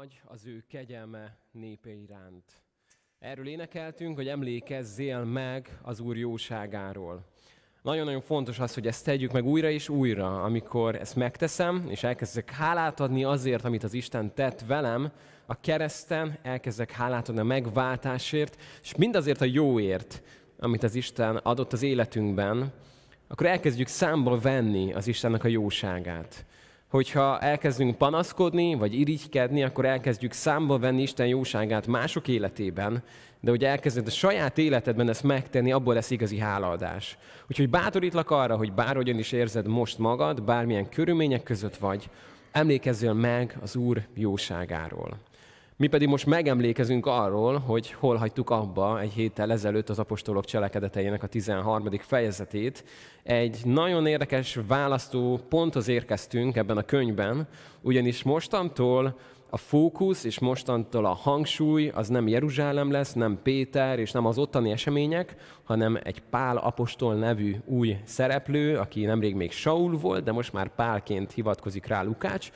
Nagy az ő kegyelme népe iránt. Erről énekeltünk, hogy emlékezzél meg az Úr jóságáról. Nagyon-nagyon fontos az, hogy ezt tegyük meg újra és újra, amikor ezt megteszem, és elkezdek hálát adni azért, amit az Isten tett velem, a kereszten elkezdek hálát adni a megváltásért, és mindazért a jóért, amit az Isten adott az életünkben, akkor elkezdjük számba venni az Istennek a jóságát hogyha elkezdünk panaszkodni, vagy irigykedni, akkor elkezdjük számba venni Isten jóságát mások életében, de hogy elkezded a saját életedben ezt megtenni, abból lesz igazi hálaadás. Úgyhogy bátorítlak arra, hogy bárhogyan is érzed most magad, bármilyen körülmények között vagy, emlékezzél meg az Úr jóságáról. Mi pedig most megemlékezünk arról, hogy hol hagytuk abba egy héttel ezelőtt az apostolok cselekedeteinek a 13. fejezetét. Egy nagyon érdekes választó ponthoz érkeztünk ebben a könyvben, ugyanis mostantól a fókusz és mostantól a hangsúly az nem Jeruzsálem lesz, nem Péter és nem az ottani események, hanem egy Pál apostol nevű új szereplő, aki nemrég még Saul volt, de most már Pálként hivatkozik rá Lukács,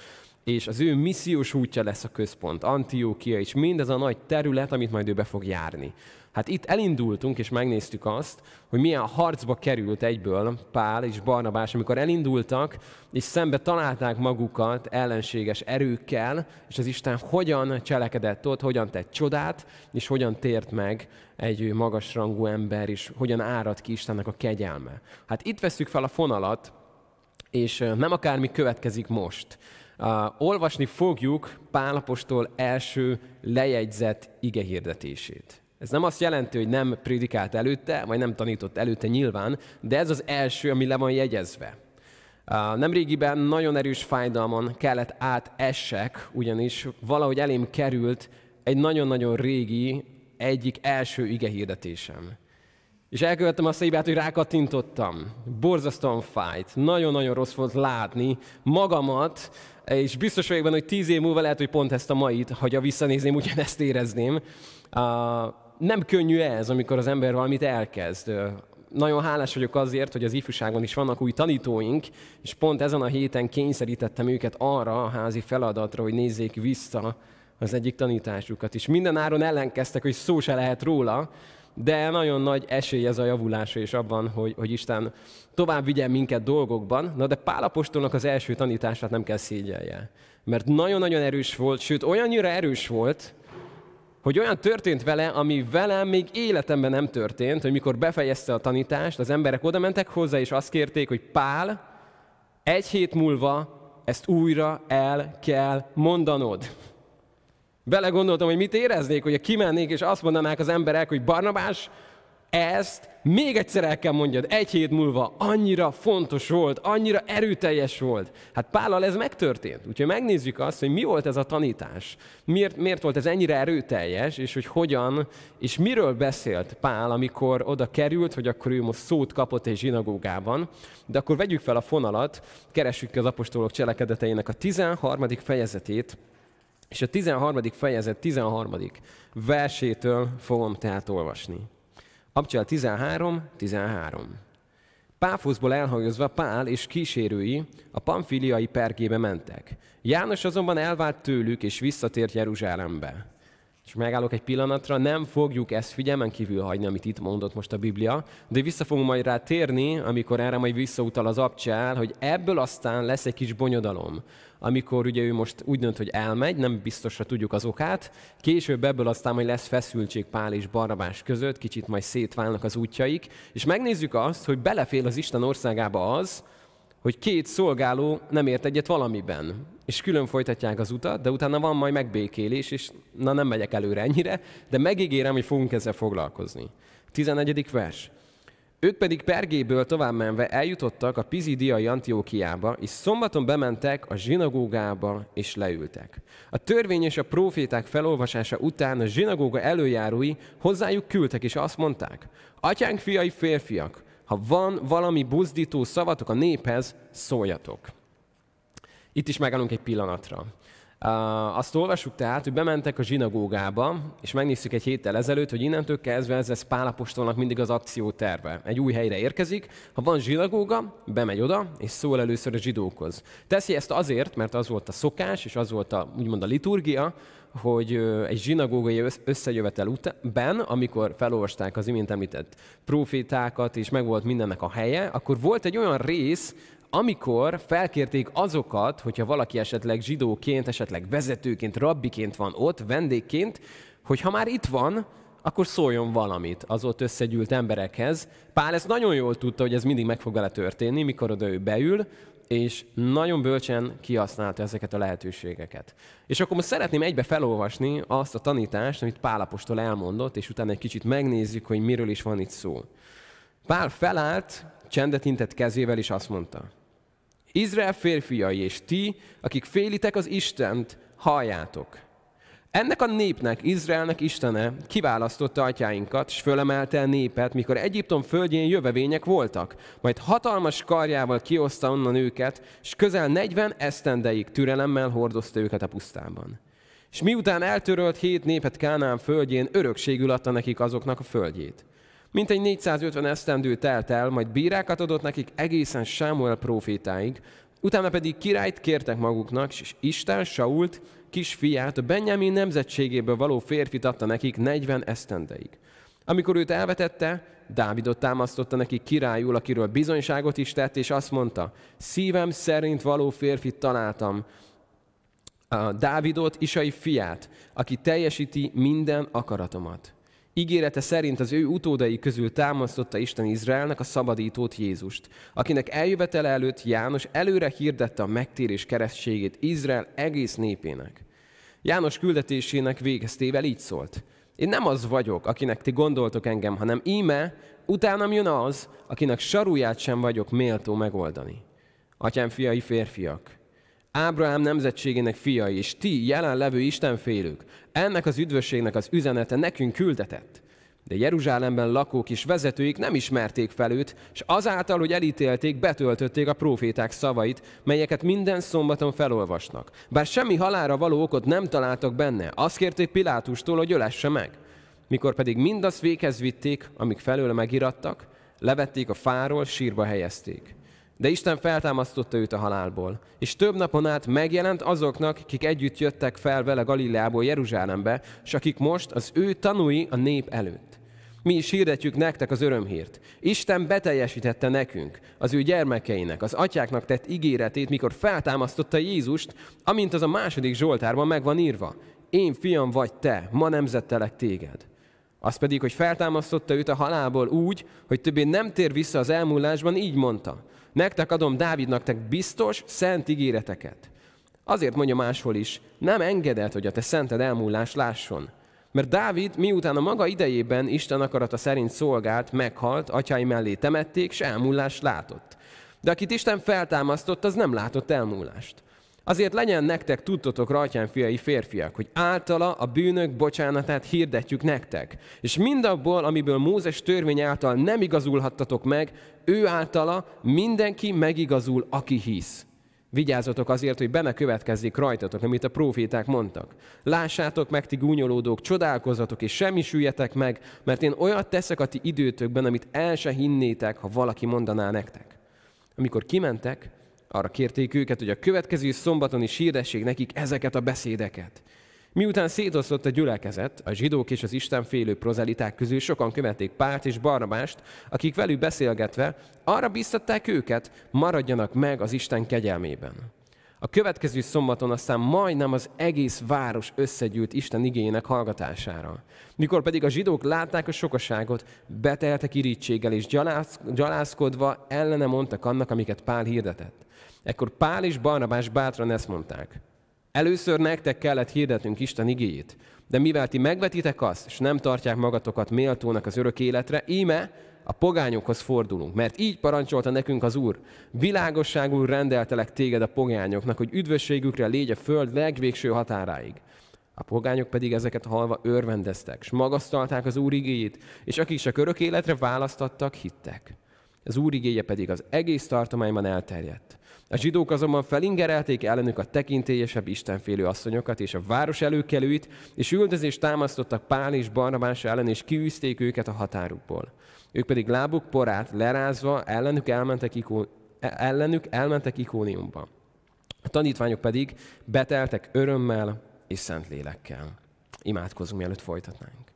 és az ő missziós útja lesz a központ, Antiókia, és mindez a nagy terület, amit majd ő be fog járni. Hát itt elindultunk, és megnéztük azt, hogy milyen harcba került egyből Pál és Barnabás, amikor elindultak, és szembe találták magukat ellenséges erőkkel, és az Isten hogyan cselekedett ott, hogyan tett csodát, és hogyan tért meg egy magasrangú ember, és hogyan árad ki Istennek a kegyelme. Hát itt veszük fel a fonalat, és nem akármi következik most. Uh, olvasni fogjuk Pálapostól első lejegyzett igehirdetését. Ez nem azt jelenti, hogy nem prédikált előtte, vagy nem tanított előtte nyilván, de ez az első, ami le van jegyezve. Uh, nemrégiben nagyon erős fájdalmon kellett átessek, ugyanis valahogy elém került egy nagyon-nagyon régi, egyik első igehirdetésem. És elkövettem azt a hibát, hogy rákattintottam. Borzasztóan fájt. Nagyon-nagyon rossz volt látni magamat, és biztos vagyok benne, hogy tíz év múlva lehet, hogy pont ezt a mait, ha visszanézném, ugyanezt érezném. Nem könnyű ez, amikor az ember valamit elkezd. Nagyon hálás vagyok azért, hogy az ifjúságon is vannak új tanítóink, és pont ezen a héten kényszerítettem őket arra a házi feladatra, hogy nézzék vissza az egyik tanításukat. És minden áron ellenkeztek, hogy szó se lehet róla, de nagyon nagy esély ez a javulásra és abban, hogy, hogy Isten tovább vigyen minket dolgokban. Na de Pálapostolnak az első tanítását nem kell szégyelje. Mert nagyon-nagyon erős volt, sőt olyannyira erős volt, hogy olyan történt vele, ami velem még életemben nem történt, hogy mikor befejezte a tanítást, az emberek oda mentek hozzá, és azt kérték, hogy Pál, egy hét múlva ezt újra el kell mondanod. Belegondoltam, hogy mit éreznék, hogy kimennék, és azt mondanák az emberek, hogy Barnabás, ezt még egyszer el kell mondjad, egy hét múlva annyira fontos volt, annyira erőteljes volt. Hát Pállal ez megtörtént. Úgyhogy megnézzük azt, hogy mi volt ez a tanítás. Miért, miért volt ez ennyire erőteljes, és hogy hogyan, és miről beszélt Pál, amikor oda került, hogy akkor ő most szót kapott egy zsinagógában. De akkor vegyük fel a fonalat, keressük az apostolok cselekedeteinek a 13. fejezetét, és a 13. fejezet 13. versétől fogom tehát olvasni. Abcsel 13, 13. Páfoszból elhajózva Pál és kísérői a pamfiliai pergébe mentek. János azonban elvált tőlük, és visszatért Jeruzsálembe. És megállok egy pillanatra, nem fogjuk ezt figyelmen kívül hagyni, amit itt mondott most a Biblia, de vissza fogunk majd rá térni, amikor erre majd visszautal az abcsál, hogy ebből aztán lesz egy kis bonyodalom. Amikor ugye ő most úgy dönt, hogy elmegy, nem biztosra tudjuk az okát, később ebből aztán majd lesz feszültség Pál és Barabás között, kicsit majd szétválnak az útjaik, és megnézzük azt, hogy belefél az Isten országába az, hogy két szolgáló nem ért egyet valamiben, és külön folytatják az utat, de utána van majd megbékélés, és na nem megyek előre ennyire, de megígérem, hogy fogunk ezzel foglalkozni. 11. vers. Ők pedig Pergéből tovább menve eljutottak a Pizidiai Antiókiába, és szombaton bementek a zsinagógába, és leültek. A törvény és a proféták felolvasása után a zsinagóga előjárói hozzájuk küldtek, és azt mondták, atyánk fiai férfiak, ha van valami buzdító szavatok a néphez, szóljatok. Itt is megállunk egy pillanatra. Azt olvassuk tehát, hogy bementek a zsinagógába, és megnéztük egy héttel ezelőtt, hogy innentől kezdve ez lesz Pálapostolnak mindig az akció terve. Egy új helyre érkezik, ha van zsinagóga, bemegy oda, és szól először a zsidókhoz. Teszi ezt azért, mert az volt a szokás, és az volt a, úgymond a liturgia, hogy egy zsinagógai összejövetel után, amikor felolvasták az imént említett profétákat, és megvolt mindennek a helye, akkor volt egy olyan rész, amikor felkérték azokat, hogyha valaki esetleg zsidóként, esetleg vezetőként, rabbiként van ott, vendégként, hogy ha már itt van, akkor szóljon valamit az ott összegyűlt emberekhez. Pál ezt nagyon jól tudta, hogy ez mindig meg fog vele történni, mikor oda ő beül, és nagyon bölcsen kihasználta ezeket a lehetőségeket. És akkor most szeretném egybe felolvasni azt a tanítást, amit Pál apostol elmondott, és utána egy kicsit megnézzük, hogy miről is van itt szó. Pál felállt, csendet intett kezével, és azt mondta, Izrael férfiai és ti, akik félitek az Istent, halljátok. Ennek a népnek, Izraelnek Istene kiválasztotta atyáinkat, és fölemelte a népet, mikor Egyiptom földjén jövevények voltak. Majd hatalmas karjával kioszta onnan őket, és közel 40 esztendeig türelemmel hordozta őket a pusztában. És miután eltörölt hét népet Kánán földjén, örökségül adta nekik azoknak a földjét. Mint egy 450 esztendő telt el, majd bírákat adott nekik egészen Sámuel profétáig, utána pedig királyt kértek maguknak, és Isten Sault, kis fiát, a Benjamin nemzetségéből való férfit adta nekik 40 esztendeig. Amikor őt elvetette, Dávidot támasztotta neki királyul, akiről bizonyságot is tett, és azt mondta, szívem szerint való férfit találtam, a Dávidot, Isai fiát, aki teljesíti minden akaratomat. Ígérete szerint az ő utódai közül támasztotta Isten Izraelnek a szabadítót Jézust, akinek eljövetele előtt János előre hirdette a megtérés keresztségét Izrael egész népének. János küldetésének végeztével így szólt. Én nem az vagyok, akinek ti gondoltok engem, hanem íme, utánam jön az, akinek saruját sem vagyok méltó megoldani. Atyám fiai férfiak, Ábrahám nemzetségének fiai, és ti jelenlevő Istenfélők, ennek az üdvösségnek az üzenete nekünk küldetett. De Jeruzsálemben lakók és vezetőik nem ismerték fel őt, és azáltal, hogy elítélték, betöltötték a proféták szavait, melyeket minden szombaton felolvasnak. Bár semmi halára való okot nem találtak benne, azt kérték Pilátustól, hogy ölesse meg. Mikor pedig mindazt véghez vitték, amik felőle megirattak, levették a fáról, sírba helyezték. De Isten feltámasztotta őt a halálból, és több napon át megjelent azoknak, akik együtt jöttek fel vele Galileából Jeruzsálembe, és akik most az ő tanúi a nép előtt. Mi is hirdetjük nektek az örömhírt. Isten beteljesítette nekünk, az ő gyermekeinek, az atyáknak tett ígéretét, mikor feltámasztotta Jézust, amint az a második Zsoltárban meg van írva. Én fiam vagy te, ma nemzettelek téged. Az pedig, hogy feltámasztotta őt a halálból úgy, hogy többé nem tér vissza az elmúlásban, így mondta. Nektek adom Dávidnak te biztos, szent ígéreteket. Azért mondja máshol is, nem engedett, hogy a te szented elmúlás lásson. Mert Dávid miután a maga idejében Isten akarata szerint szolgált, meghalt, atyái mellé temették, s elmúlást látott. De akit Isten feltámasztott, az nem látott elmúlást. Azért legyen nektek tudtotok, rajtján fiai férfiak, hogy általa a bűnök bocsánatát hirdetjük nektek. És mindabból, amiből Mózes törvény által nem igazulhattatok meg, ő általa mindenki megigazul, aki hisz. Vigyázzatok azért, hogy benne következzék rajtatok, amit a proféták mondtak. Lássátok meg, ti gúnyolódók, csodálkozzatok, és semmi süljetek meg, mert én olyat teszek a ti időtökben, amit el se hinnétek, ha valaki mondaná nektek. Amikor kimentek, arra kérték őket, hogy a következő szombaton is hirdessék nekik ezeket a beszédeket. Miután szétosztott a gyülekezet, a zsidók és az Isten félő prozeliták közül sokan követték Párt és Barnabást, akik velük beszélgetve arra biztatták őket, maradjanak meg az Isten kegyelmében. A következő szombaton aztán majdnem az egész város összegyűlt Isten igényének hallgatására. Mikor pedig a zsidók látták a sokaságot, beteltek irítséggel és gyalász, gyalászkodva ellene mondtak annak, amiket Pál hirdetett. Ekkor Pál és Barnabás bátran ezt mondták. Először nektek kellett hirdetnünk Isten igéjét, de mivel ti megvetitek azt, és nem tartják magatokat méltónak az örök életre, íme a pogányokhoz fordulunk, mert így parancsolta nekünk az Úr. Világosságul rendeltelek téged a pogányoknak, hogy üdvösségükre légy a föld legvégső határáig. A pogányok pedig ezeket halva örvendeztek, és magasztalták az Úr igéjét, és akik csak örök életre választattak, hittek. Az Úr igéje pedig az egész tartományban elterjedt. A zsidók azonban felingerelték ellenük a tekintélyesebb istenfélő asszonyokat és a város előkelőit, és üldözést támasztottak Pál és Barnabás ellen, és kiűzték őket a határukból. Ők pedig lábuk porát lerázva ellenük elmentek, ikó, ellenük elmentek Ikóniumba. A tanítványok pedig beteltek örömmel és szent lélekkel. Imádkozunk, mielőtt folytatnánk.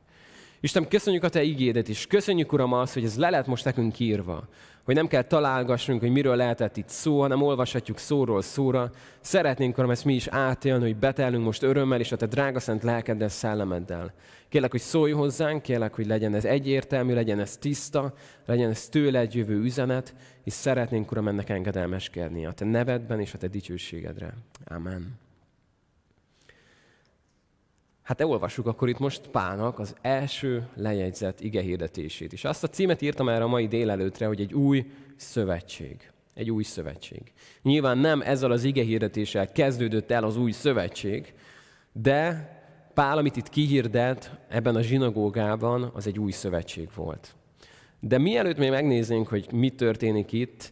Isten, köszönjük a Te ígédet is. Köszönjük, Uram, azt, hogy ez le lett most nekünk írva. Hogy nem kell találgassunk, hogy miről lehetett itt szó, hanem olvashatjuk szóról szóra. Szeretnénk, Uram, ezt mi is átélni, hogy betelünk most örömmel és a Te drága szent lelkeddel, szellemeddel. Kérlek, hogy szólj hozzánk, kérlek, hogy legyen ez egyértelmű, legyen ez tiszta, legyen ez tőled jövő üzenet, és szeretnénk, Uram, ennek engedelmeskedni a Te nevedben és a Te dicsőségedre. Amen. Hát elolvassuk akkor itt most Pálnak az első lejegyzett ige hirdetését. És azt a címet írtam erre a mai délelőtre, hogy egy új szövetség. Egy új szövetség. Nyilván nem ezzel az ige hirdetéssel kezdődött el az új szövetség, de Pál, amit itt kihirdet ebben a zsinagógában, az egy új szövetség volt. De mielőtt még megnéznénk, hogy mi történik itt,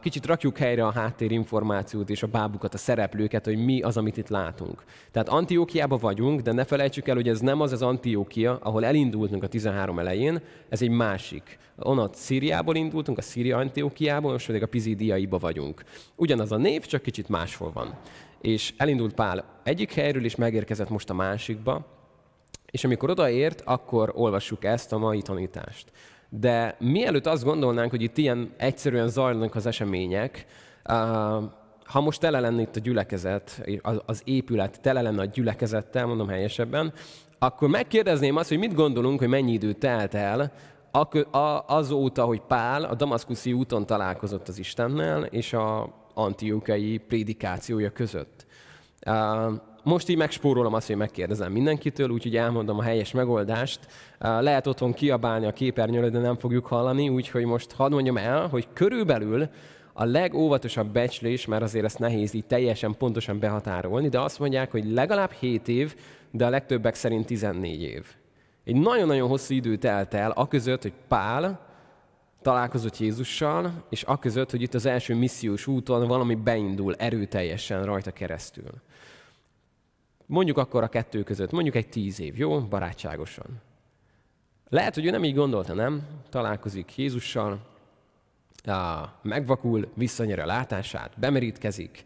kicsit rakjuk helyre a háttérinformációt és a bábukat, a szereplőket, hogy mi az, amit itt látunk. Tehát Antiókiában vagyunk, de ne felejtsük el, hogy ez nem az az Antiókia, ahol elindultunk a 13 elején, ez egy másik. Onnan Szíriából indultunk, a Szíria Antiókiából, most pedig a Pizidiaiba vagyunk. Ugyanaz a név, csak kicsit máshol van. És elindult Pál egyik helyről, és megérkezett most a másikba, és amikor odaért, akkor olvassuk ezt a mai tanítást. De mielőtt azt gondolnánk, hogy itt ilyen egyszerűen zajlanak az események, ha most tele lenne itt a gyülekezet, az épület tele lenne a gyülekezettel, mondom helyesebben, akkor megkérdezném azt, hogy mit gondolunk, hogy mennyi idő telt el azóta, hogy Pál a damaszkuszi úton találkozott az Istennel, és a antiókai prédikációja között. Most így megspórolom azt, hogy megkérdezem mindenkitől, úgyhogy elmondom a helyes megoldást. Lehet otthon kiabálni a képernyőre, de nem fogjuk hallani, úgyhogy most hadd mondjam el, hogy körülbelül a legóvatosabb becslés, mert azért ezt nehéz így teljesen pontosan behatárolni, de azt mondják, hogy legalább 7 év, de a legtöbbek szerint 14 év. Egy nagyon-nagyon hosszú idő telt el, aközött, hogy Pál találkozott Jézussal, és aközött, hogy itt az első missziós úton valami beindul erőteljesen rajta keresztül. Mondjuk akkor a kettő között, mondjuk egy tíz év, jó? Barátságosan. Lehet, hogy ő nem így gondolta, nem? Találkozik Jézussal, megvakul, visszanyer a látását, bemerítkezik,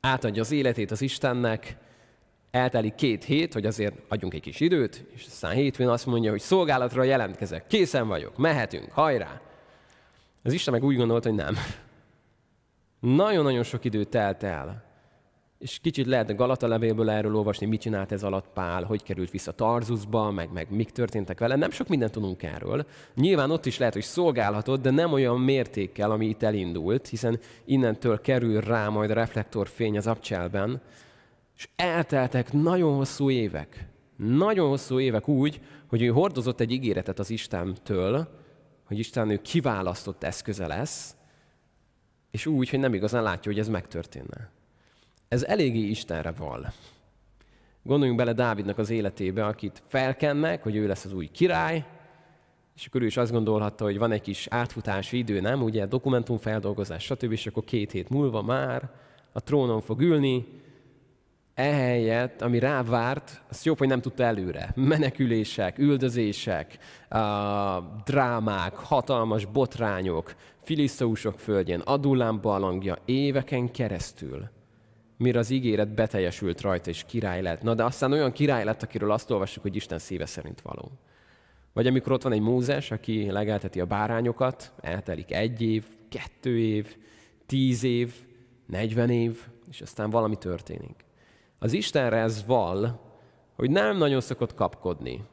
átadja az életét az Istennek, eltelik két hét, hogy azért adjunk egy kis időt, és aztán hétfőn azt mondja, hogy szolgálatra jelentkezek, készen vagyok, mehetünk, hajrá! Az Isten meg úgy gondolta, hogy nem. Nagyon-nagyon sok idő telt el, és kicsit lehet a Galata levélből erről olvasni, mit csinált ez alatt Pál, hogy került vissza Tarzuszba, meg, meg mik történtek vele. Nem sok mindent tudunk erről. Nyilván ott is lehet, hogy szolgálhatott, de nem olyan mértékkel, ami itt elindult, hiszen innentől kerül rá majd a reflektorfény az abcselben. És elteltek nagyon hosszú évek. Nagyon hosszú évek úgy, hogy ő hordozott egy ígéretet az Istentől, hogy Isten ő kiválasztott eszköze lesz, és úgy, hogy nem igazán látja, hogy ez megtörténne ez eléggé Istenre val. Gondoljunk bele Dávidnak az életébe, akit felkennek, hogy ő lesz az új király, és akkor ő is azt gondolhatta, hogy van egy kis átfutási idő, nem? Ugye dokumentumfeldolgozás, stb. És akkor két hét múlva már a trónon fog ülni, ehelyett, ami rá várt, az jobb, hogy nem tudta előre. Menekülések, üldözések, drámák, hatalmas botrányok, filiszteusok földjén, Adullám balangja éveken keresztül mire az ígéret beteljesült rajta, és király lett. Na de aztán olyan király lett, akiről azt olvassuk, hogy Isten szíve szerint való. Vagy amikor ott van egy Mózes, aki legelteti a bárányokat, eltelik egy év, kettő év, tíz év, negyven év, és aztán valami történik. Az Istenre ez val, hogy nem nagyon szokott kapkodni.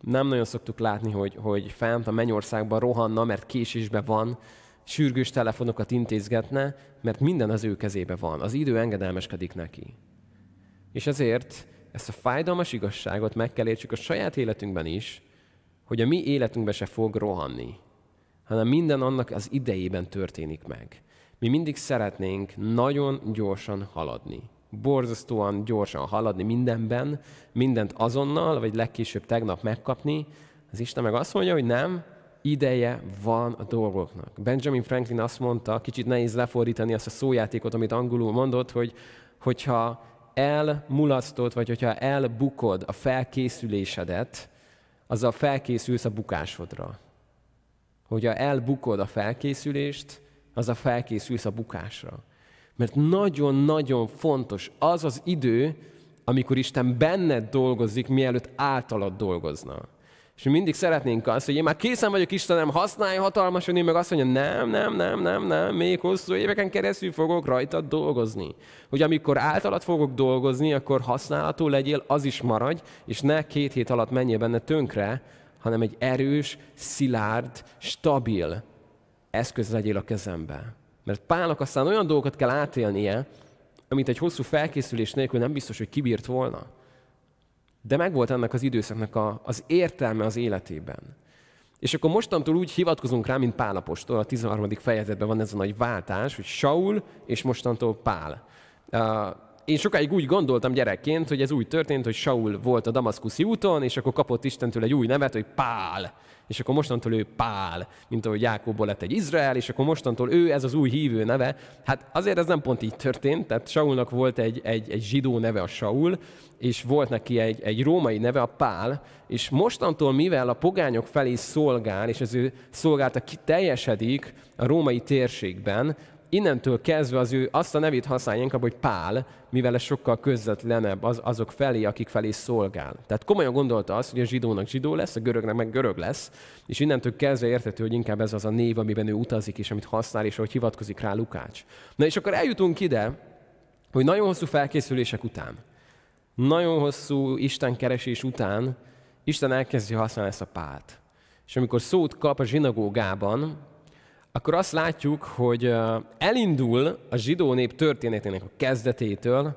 Nem nagyon szoktuk látni, hogy, hogy fent a mennyországban rohanna, mert késésben van, sürgős telefonokat intézgetne, mert minden az ő kezébe van. Az idő engedelmeskedik neki. És ezért ezt a fájdalmas igazságot meg kell értsük a saját életünkben is, hogy a mi életünkben se fog rohanni, hanem minden annak az idejében történik meg. Mi mindig szeretnénk nagyon gyorsan haladni. Borzasztóan gyorsan haladni mindenben, mindent azonnal, vagy legkésőbb tegnap megkapni. Az Isten meg azt mondja, hogy nem, ideje van a dolgoknak. Benjamin Franklin azt mondta, kicsit nehéz lefordítani azt a szójátékot, amit angolul mondott, hogy hogyha elmulasztod, vagy hogyha elbukod a felkészülésedet, azzal felkészülsz a bukásodra. Hogyha elbukod a felkészülést, azzal felkészülsz a bukásra. Mert nagyon-nagyon fontos az az idő, amikor Isten benned dolgozik, mielőtt általad dolgozna. És mi mindig szeretnénk azt, hogy én már készen vagyok, Istenem, használj hatalmasan, én meg azt mondja, nem, nem, nem, nem, nem, még hosszú éveken keresztül fogok rajtad dolgozni. Hogy amikor általad fogok dolgozni, akkor használható legyél, az is maradj, és ne két hét alatt menjél benne tönkre, hanem egy erős, szilárd, stabil eszköz legyél a kezembe. Mert Pálnak aztán olyan dolgokat kell átélnie, amit egy hosszú felkészülés nélkül nem biztos, hogy kibírt volna. De megvolt ennek az időszaknak a, az értelme az életében. És akkor mostantól úgy hivatkozunk rá, mint Pálapostól, a 13. fejezetben van ez a nagy váltás, hogy Saul és mostantól Pál. Én sokáig úgy gondoltam gyerekként, hogy ez úgy történt, hogy Saul volt a Damaszkuszi úton, és akkor kapott Istentől egy új nevet, hogy Pál és akkor mostantól ő Pál, mint ahogy Jákobból lett egy Izrael, és akkor mostantól ő ez az új hívő neve. Hát azért ez nem pont így történt, tehát Saulnak volt egy, egy, egy zsidó neve a Saul, és volt neki egy, egy római neve a Pál, és mostantól, mivel a pogányok felé szolgál, és az ő szolgálta teljesedik a római térségben, innentől kezdve az ő azt a nevét használja inkább, hogy Pál, mivel ez sokkal közvetlenebb az, azok felé, akik felé szolgál. Tehát komolyan gondolta azt, hogy a zsidónak zsidó lesz, a görögnek meg görög lesz, és innentől kezdve értető, hogy inkább ez az a név, amiben ő utazik, és amit használ, és ahogy hivatkozik rá Lukács. Na és akkor eljutunk ide, hogy nagyon hosszú felkészülések után, nagyon hosszú Isten keresés után Isten elkezdi használni ezt a párt. És amikor szót kap a zsinagógában, akkor azt látjuk, hogy elindul a zsidó nép történetének a kezdetétől,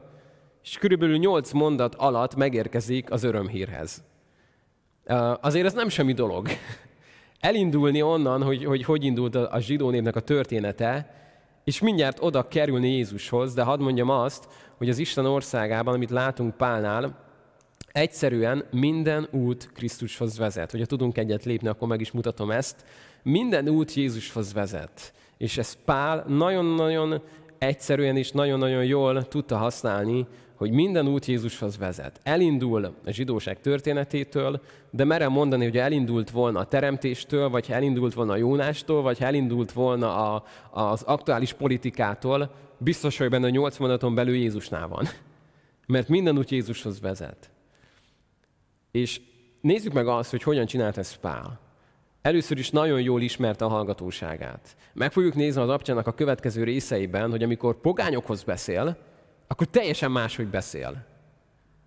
és körülbelül nyolc mondat alatt megérkezik az örömhírhez. Azért ez nem semmi dolog. Elindulni onnan, hogy hogy, hogy indult a zsidó népnek a története, és mindjárt oda kerülni Jézushoz, de hadd mondjam azt, hogy az Isten országában, amit látunk Pálnál, egyszerűen minden út Krisztushoz vezet. Hogyha tudunk egyet lépni, akkor meg is mutatom ezt. Minden út Jézushoz vezet. És ezt Pál nagyon-nagyon egyszerűen és nagyon-nagyon jól tudta használni, hogy minden út Jézushoz vezet. Elindul a zsidóság történetétől, de merem mondani, hogy elindult volna a teremtéstől, vagy elindult volna a Jónástól, vagy elindult volna a, az aktuális politikától, biztos, hogy benne a nyolc mondaton belül Jézusnál van. Mert minden út Jézushoz vezet. És nézzük meg azt, hogy hogyan csinált ezt Pál először is nagyon jól ismerte a hallgatóságát. Meg fogjuk nézni az apcsának a következő részeiben, hogy amikor pogányokhoz beszél, akkor teljesen máshogy beszél.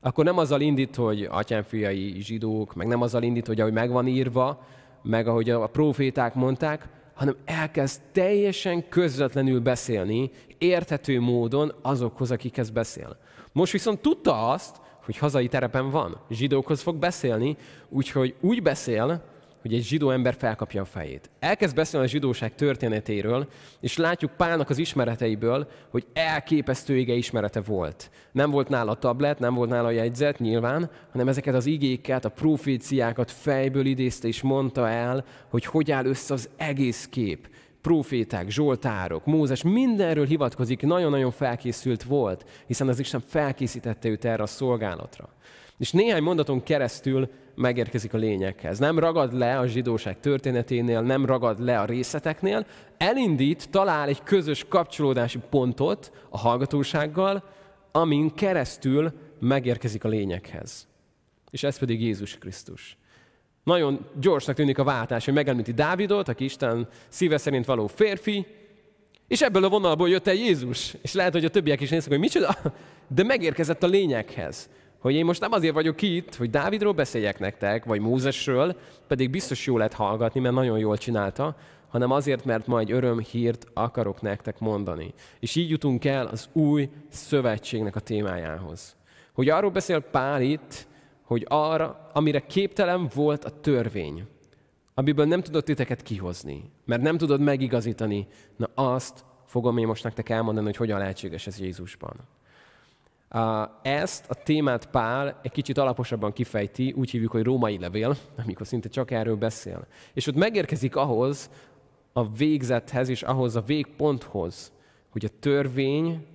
Akkor nem azzal indít, hogy atyánfiai zsidók, meg nem azzal indít, hogy ahogy meg van írva, meg ahogy a proféták mondták, hanem elkezd teljesen közvetlenül beszélni, érthető módon azokhoz, akikhez beszél. Most viszont tudta azt, hogy hazai terepen van, zsidókhoz fog beszélni, úgyhogy úgy beszél, hogy egy zsidó ember felkapja a fejét. Elkezd beszélni a zsidóság történetéről, és látjuk Pálnak az ismereteiből, hogy elképesztő ége ismerete volt. Nem volt nála tablet, nem volt nála jegyzet nyilván, hanem ezeket az igéket, a proféciákat fejből idézte és mondta el, hogy hogy áll össze az egész kép. Proféták, zsoltárok, Mózes, mindenről hivatkozik, nagyon-nagyon felkészült volt, hiszen az Isten felkészítette őt erre a szolgálatra. És néhány mondaton keresztül megérkezik a lényeghez. Nem ragad le a zsidóság történeténél, nem ragad le a részleteknél, elindít, talál egy közös kapcsolódási pontot a hallgatósággal, amin keresztül megérkezik a lényeghez. És ez pedig Jézus Krisztus. Nagyon gyorsnak tűnik a váltás, hogy megemlíti Dávidot, aki Isten szíve szerint való férfi, és ebből a vonalból jött el Jézus. És lehet, hogy a többiek is néznek, hogy micsoda, de megérkezett a lényeghez hogy én most nem azért vagyok itt, hogy Dávidról beszéljek nektek, vagy Mózesről, pedig biztos jó lett hallgatni, mert nagyon jól csinálta, hanem azért, mert majd örömhírt akarok nektek mondani. És így jutunk el az új szövetségnek a témájához. Hogy arról beszél Pál itt, hogy arra, amire képtelen volt a törvény, amiből nem tudod titeket kihozni, mert nem tudod megigazítani, na azt fogom én most nektek elmondani, hogy hogyan lehetséges ez Jézusban. Ezt a témát Pál egy kicsit alaposabban kifejti, úgy hívjuk, hogy római levél, amikor szinte csak erről beszél. És ott megérkezik ahhoz a végzethez és ahhoz a végponthoz, hogy a törvény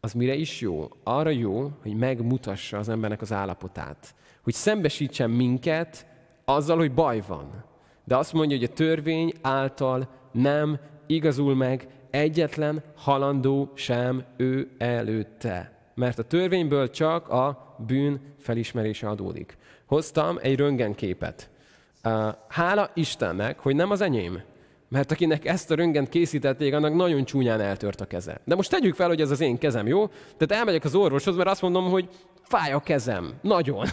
az mire is jó? Arra jó, hogy megmutassa az embernek az állapotát. Hogy szembesítsen minket azzal, hogy baj van. De azt mondja, hogy a törvény által nem igazul meg egyetlen halandó sem ő előtte mert a törvényből csak a bűn felismerése adódik. Hoztam egy röntgenképet. Hála Istennek, hogy nem az enyém, mert akinek ezt a röntgent készítették, annak nagyon csúnyán eltört a keze. De most tegyük fel, hogy ez az én kezem, jó? Tehát elmegyek az orvoshoz, mert azt mondom, hogy fáj a kezem. Nagyon.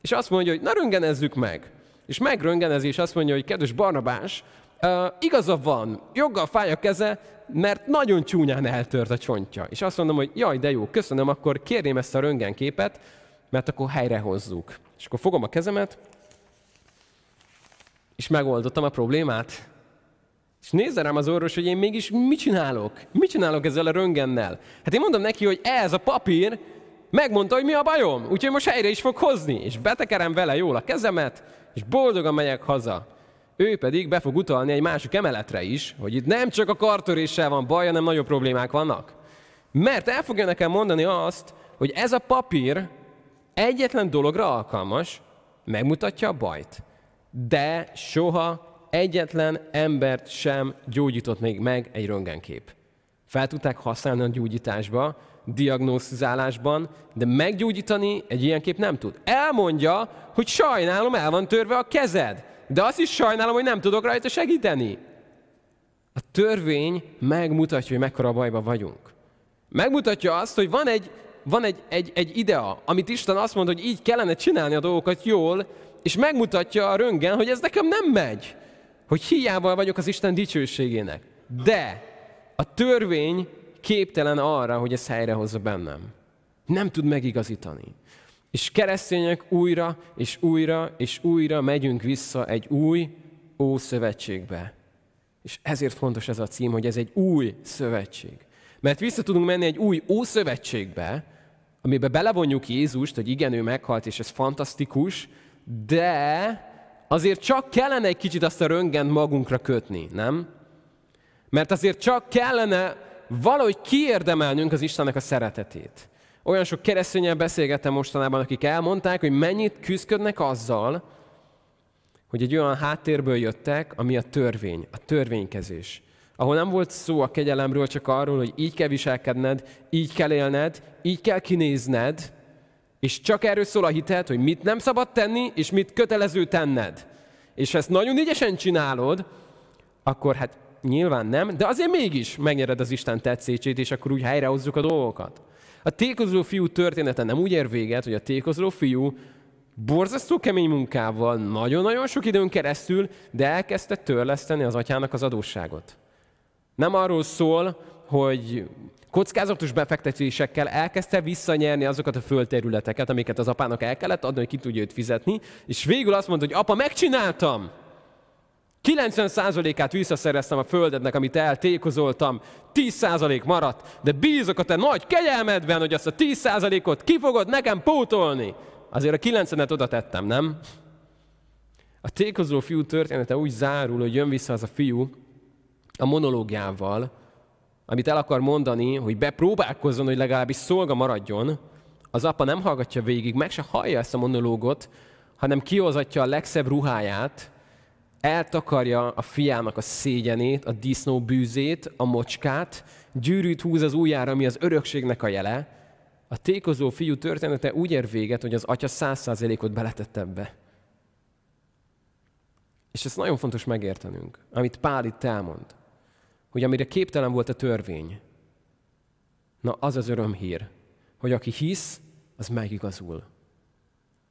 És azt mondja, hogy na röntgenezzük meg. És megröngenezi, és azt mondja, hogy kedves Barnabás, uh, igaza van, joggal fáj a keze, mert nagyon csúnyán eltört a csontja. És azt mondom, hogy jaj, de jó, köszönöm, akkor kérném ezt a röntgenképet, mert akkor helyrehozzuk. És akkor fogom a kezemet, és megoldottam a problémát. És nézze rám az orvos, hogy én mégis mit csinálok? Mit csinálok ezzel a röntgennel? Hát én mondom neki, hogy ez a papír megmondta, hogy mi a bajom, úgyhogy most helyre is fog hozni. És betekerem vele jól a kezemet, és boldogan megyek haza ő pedig be fog utalni egy másik emeletre is, hogy itt nem csak a kartöréssel van baj, hanem nagyobb problémák vannak. Mert el fogja nekem mondani azt, hogy ez a papír egyetlen dologra alkalmas, megmutatja a bajt, de soha egyetlen embert sem gyógyított még meg egy röntgenkép. Fel tudták használni a gyógyításba, diagnózizálásban, de meggyógyítani egy ilyen kép nem tud. Elmondja, hogy sajnálom, el van törve a kezed. De azt is sajnálom, hogy nem tudok rajta segíteni. A törvény megmutatja, hogy mekkora bajban vagyunk. Megmutatja azt, hogy van egy, van egy, egy, egy idea, amit Isten azt mond, hogy így kellene csinálni a dolgokat jól, és megmutatja a röngen, hogy ez nekem nem megy. Hogy hiába vagyok az Isten dicsőségének. De a törvény képtelen arra, hogy ezt helyrehozza bennem. Nem tud megigazítani. És keresztények újra és újra és újra megyünk vissza egy új Ószövetségbe. És ezért fontos ez a cím, hogy ez egy új szövetség. Mert vissza tudunk menni egy új Ószövetségbe, amiben belevonjuk Jézust, hogy igen, ő meghalt, és ez fantasztikus, de azért csak kellene egy kicsit azt a röngent magunkra kötni, nem? Mert azért csak kellene valahogy kiérdemelnünk az Istennek a szeretetét. Olyan sok keresztényel beszélgettem mostanában, akik elmondták, hogy mennyit küzdködnek azzal, hogy egy olyan háttérből jöttek, ami a törvény, a törvénykezés. Ahol nem volt szó a kegyelemről, csak arról, hogy így kell viselkedned, így kell élned, így kell kinézned, és csak erről szól a hitet, hogy mit nem szabad tenni, és mit kötelező tenned. És ha ezt nagyon ügyesen csinálod, akkor hát nyilván nem, de azért mégis megnyered az Isten tetszését, és akkor úgy helyrehozzuk a dolgokat. A tékozó fiú története nem úgy ér véget, hogy a tékozó fiú borzasztó kemény munkával, nagyon-nagyon sok időn keresztül, de elkezdte törleszteni az atyának az adósságot. Nem arról szól, hogy kockázatos befektetésekkel elkezdte visszanyerni azokat a földterületeket, amiket az apának el kellett adni, hogy ki tudja őt fizetni, és végül azt mondta, hogy apa, megcsináltam! 90%-át visszaszereztem a földednek, amit eltékozoltam, 10% maradt, de bízok a te nagy kegyelmedben, hogy azt a 10%-ot ki fogod nekem pótolni. Azért a 90-et oda tettem, nem? A tékozó fiú története úgy zárul, hogy jön vissza az a fiú a monológiával, amit el akar mondani, hogy bepróbálkozzon, hogy legalábbis szolga maradjon, az apa nem hallgatja végig, meg se hallja ezt a monológot, hanem kihozatja a legszebb ruháját, eltakarja a fiának a szégyenét, a disznó bűzét, a mocskát, gyűrűt húz az ujjára, ami az örökségnek a jele. A tékozó fiú története úgy ér véget, hogy az atya száz százalékot beletett ebbe. És ez nagyon fontos megértenünk, amit Pál itt elmond, hogy amire képtelen volt a törvény, na az az örömhír, hogy aki hisz, az megigazul.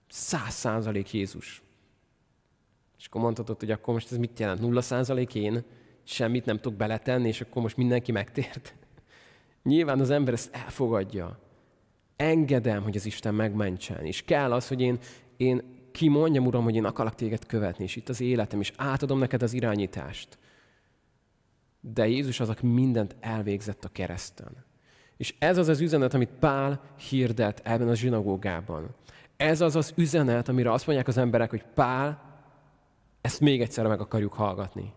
Száz százalék Jézus. És akkor mondhatod, hogy akkor most ez mit jelent? Nulla százalék én semmit nem tudok beletenni, és akkor most mindenki megtért. Nyilván az ember ezt elfogadja. Engedem, hogy az Isten megmentsen. És kell az, hogy én, én kimondjam, Uram, hogy én akarok téged követni, és itt az életem, és átadom neked az irányítást. De Jézus az, mindent elvégzett a kereszten. És ez az az üzenet, amit Pál hirdet ebben a zsinagógában. Ez az az üzenet, amire azt mondják az emberek, hogy Pál, ezt még egyszer meg akarjuk hallgatni.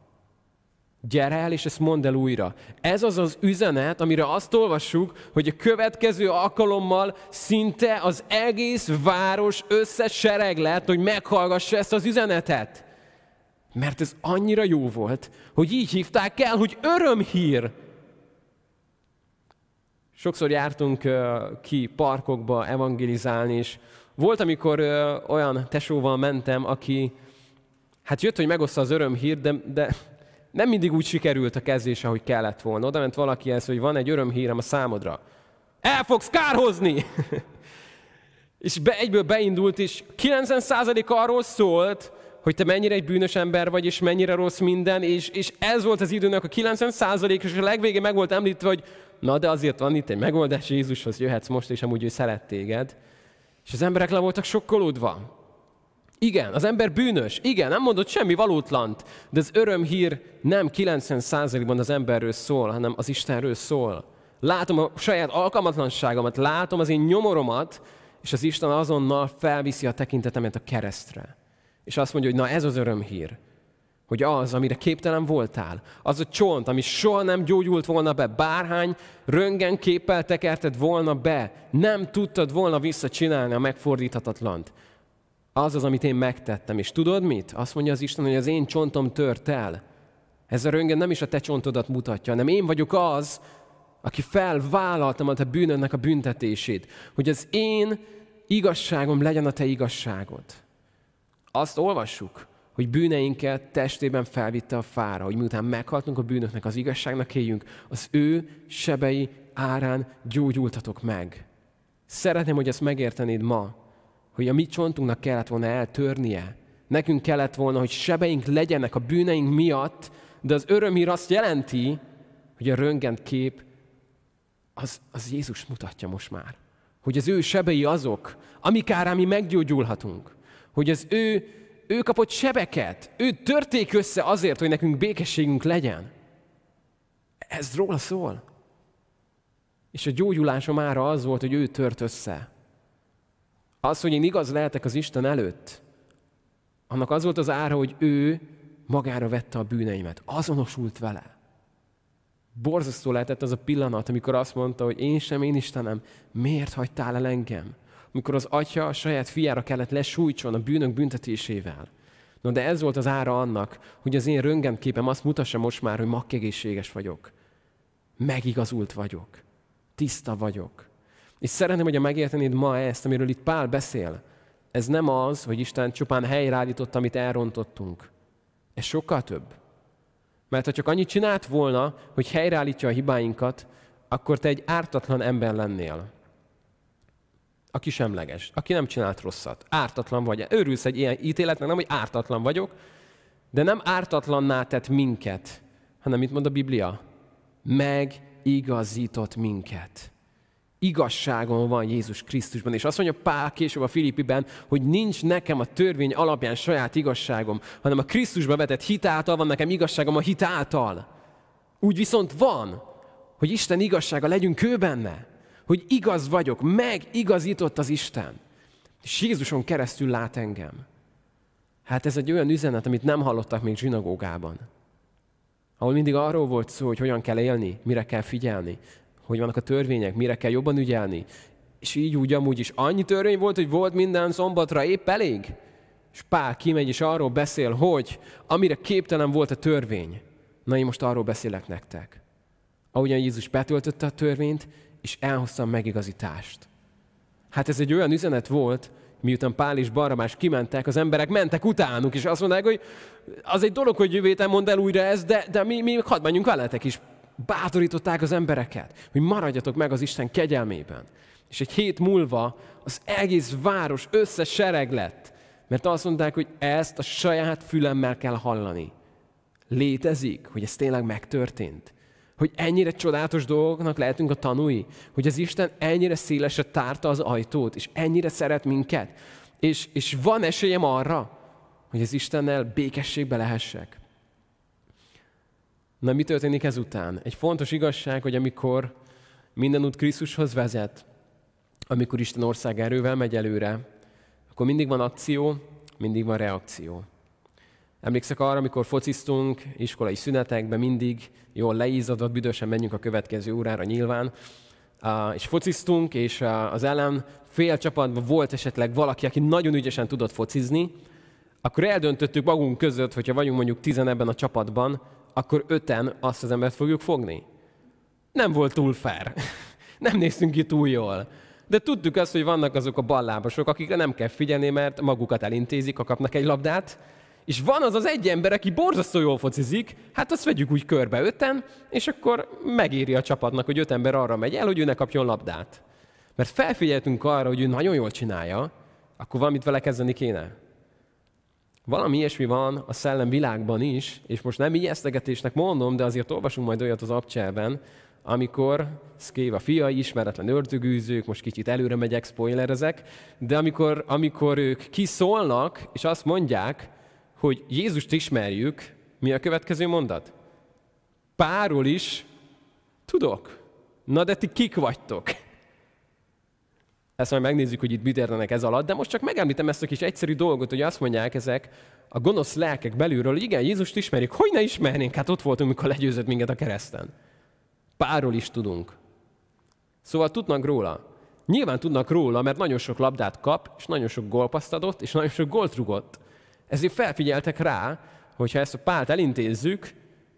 Gyere el, és ezt mondd el újra. Ez az az üzenet, amire azt olvassuk, hogy a következő alkalommal szinte az egész város összes sereg lett, hogy meghallgassa ezt az üzenetet. Mert ez annyira jó volt, hogy így hívták el, hogy örömhír. Sokszor jártunk ki parkokba evangelizálni, és volt, amikor olyan tesóval mentem, aki hát jött, hogy megoszta az örömhír, de, de nem mindig úgy sikerült a kezdés, ahogy kellett volna. Oda ment valaki ezt, hogy van egy örömhírem a számodra. El fogsz kárhozni! és be, egyből beindult, és 90% arról szólt, hogy te mennyire egy bűnös ember vagy, és mennyire rossz minden, és, és ez volt az időnek a 90% és a legvégén meg volt említve, hogy na de azért van itt egy megoldás, Jézushoz jöhetsz most, és amúgy ő szeret téged. És az emberek le voltak sokkolódva. Igen, az ember bűnös. Igen, nem mondott semmi valótlant. De az örömhír nem 90%-ban az emberről szól, hanem az Istenről szól. Látom a saját alkalmatlanságomat, látom az én nyomoromat, és az Isten azonnal felviszi a tekintetemet a keresztre. És azt mondja, hogy na ez az örömhír. Hogy az, amire képtelen voltál, az a csont, ami soha nem gyógyult volna be, bárhány röngen képpel tekerted volna be, nem tudtad volna visszacsinálni a megfordíthatatlant. Az az, amit én megtettem. És tudod mit? Azt mondja az Isten, hogy az én csontom tört el. Ez a röngen nem is a te csontodat mutatja, hanem én vagyok az, aki felvállaltam a te bűnödnek a büntetését. Hogy az én igazságom legyen a te igazságod. Azt olvassuk, hogy bűneinket testében felvitte a fára, hogy miután meghaltunk a bűnöknek, az igazságnak éljünk, az ő sebei árán gyógyultatok meg. Szeretném, hogy ezt megértenéd ma, hogy a mi csontunknak kellett volna eltörnie. Nekünk kellett volna, hogy sebeink legyenek a bűneink miatt, de az örömhír azt jelenti, hogy a röngent kép az, az Jézus mutatja most már. Hogy az ő sebei azok, amik árán mi meggyógyulhatunk. Hogy az ő, ő kapott sebeket, ő törték össze azért, hogy nekünk békességünk legyen. Ez róla szól. És a gyógyulásom ára az volt, hogy ő tört össze. Az, hogy én igaz lehetek az Isten előtt, annak az volt az ára, hogy ő magára vette a bűneimet. Azonosult vele. Borzasztó lehetett az a pillanat, amikor azt mondta, hogy én sem, én Istenem, miért hagytál el engem? Amikor az atya a saját fiára kellett lesújtson a bűnök büntetésével. No, de ez volt az ára annak, hogy az én röntgenképem azt mutassa most már, hogy makkegészséges vagyok. Megigazult vagyok. Tiszta vagyok. És szeretném, hogy megértenéd ma ezt, amiről itt Pál beszél. Ez nem az, hogy Isten csupán helyreállította, amit elrontottunk. Ez sokkal több. Mert ha csak annyit csinált volna, hogy helyreállítja a hibáinkat, akkor te egy ártatlan ember lennél. Aki semleges, aki nem csinált rosszat. Ártatlan vagy. Örülsz egy ilyen ítéletnek, nem, hogy ártatlan vagyok, de nem ártatlanná tett minket, hanem mit mond a Biblia? Megigazított minket igazságon van Jézus Krisztusban. És azt mondja Pál később a Filippiben, hogy nincs nekem a törvény alapján saját igazságom, hanem a Krisztusba vetett hitáltal van nekem igazságom a hitáltal. Úgy viszont van, hogy Isten igazsága legyünk ő benne, hogy igaz vagyok, megigazított az Isten. És Jézuson keresztül lát engem. Hát ez egy olyan üzenet, amit nem hallottak még zsinagógában. Ahol mindig arról volt szó, hogy hogyan kell élni, mire kell figyelni, hogy vannak a törvények, mire kell jobban ügyelni. És így úgy amúgy is annyi törvény volt, hogy volt minden szombatra épp elég. És Pál kimegy és arról beszél, hogy amire képtelen volt a törvény, na én most arról beszélek nektek. Ahogyan Jézus betöltötte a törvényt, és elhozta a megigazítást. Hát ez egy olyan üzenet volt, miután Pál és Barabás kimentek, az emberek mentek utánuk, és azt mondták, hogy az egy dolog, hogy jövő mondd el újra ezt, de, de mi, mi hadd menjünk veletek is bátorították az embereket, hogy maradjatok meg az Isten kegyelmében. És egy hét múlva az egész város összes sereg lett, mert azt mondták, hogy ezt a saját fülemmel kell hallani. Létezik, hogy ez tényleg megtörtént. Hogy ennyire csodálatos dolgoknak lehetünk a tanúi. Hogy az Isten ennyire szélesre tárta az ajtót, és ennyire szeret minket. És, és van esélyem arra, hogy az Istennel békességbe lehessek. Na, mi történik ezután? Egy fontos igazság, hogy amikor minden út Krisztushoz vezet, amikor Isten ország erővel megy előre, akkor mindig van akció, mindig van reakció. Emlékszek arra, amikor fociztunk iskolai szünetekben, mindig jól leízadott, büdösen menjünk a következő órára nyilván, és fociztunk, és az ellen fél csapatban volt esetleg valaki, aki nagyon ügyesen tudott focizni, akkor eldöntöttük magunk között, hogyha vagyunk mondjuk tizen ebben a csapatban, akkor öten azt az embert fogjuk fogni. Nem volt túl fair. Nem néztünk ki túl jól. De tudtuk azt, hogy vannak azok a ballábosok, akikre nem kell figyelni, mert magukat elintézik, ha kapnak egy labdát, és van az az egy ember, aki borzasztó jól focizik, hát azt vegyük úgy körbe öten, és akkor megéri a csapatnak, hogy öt ember arra megy el, hogy ő ne kapjon labdát. Mert felfigyeltünk arra, hogy ő nagyon jól csinálja, akkor valamit vele kezdeni kéne. Valami ilyesmi van a szellem világban is, és most nem ijesztegetésnek mondom, de azért olvasunk majd olyat az abcselben, amikor Szkév a fiai, ismeretlen ördögűzők, most kicsit előre megyek, spoilerezek, de amikor, amikor ők kiszólnak, és azt mondják, hogy Jézust ismerjük, mi a következő mondat? Páról is tudok. Na de ti kik vagytok? Ezt majd megnézzük, hogy itt mit értenek ez alatt, de most csak megemlítem ezt a kis egyszerű dolgot, hogy azt mondják ezek a gonosz lelkek belülről, hogy igen, Jézust ismerjük. Hogy ne ismernénk? Hát ott voltunk, mikor legyőzött minket a kereszten. Párról is tudunk. Szóval tudnak róla. Nyilván tudnak róla, mert nagyon sok labdát kap, és nagyon sok gólpaszt adott, és nagyon sok gólt rugott. Ezért felfigyeltek rá, hogy ha ezt a pált elintézzük,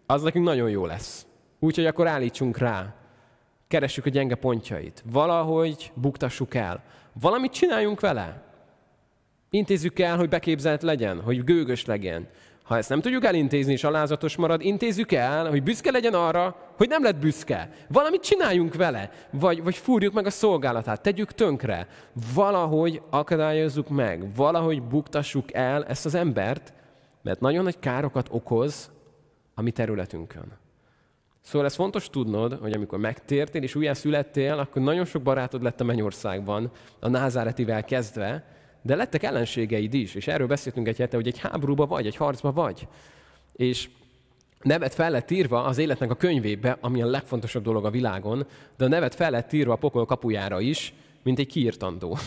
az nekünk nagyon jó lesz. Úgyhogy akkor állítsunk rá. Keressük a gyenge pontjait. Valahogy buktassuk el. Valamit csináljunk vele. Intézzük el, hogy beképzelt legyen, hogy gőgös legyen, ha ezt nem tudjuk elintézni, és alázatos marad, intézzük el, hogy büszke legyen arra, hogy nem lett büszke. Valamit csináljunk vele, vagy, vagy fúrjuk meg a szolgálatát, tegyük tönkre. Valahogy akadályozzuk meg, valahogy buktassuk el ezt az embert, mert nagyon nagy károkat okoz a mi területünkön. Szóval ez fontos tudnod, hogy amikor megtértél és újjá születtél, akkor nagyon sok barátod lett a mennyországban, a názáretivel kezdve, de lettek ellenségeid is, és erről beszéltünk egy hete, hogy egy háborúba vagy, egy harcba vagy. És nevet fel lett írva az életnek a könyvébe, ami a legfontosabb dolog a világon, de a nevet fel lett írva a pokol kapujára is, mint egy kiírtandó.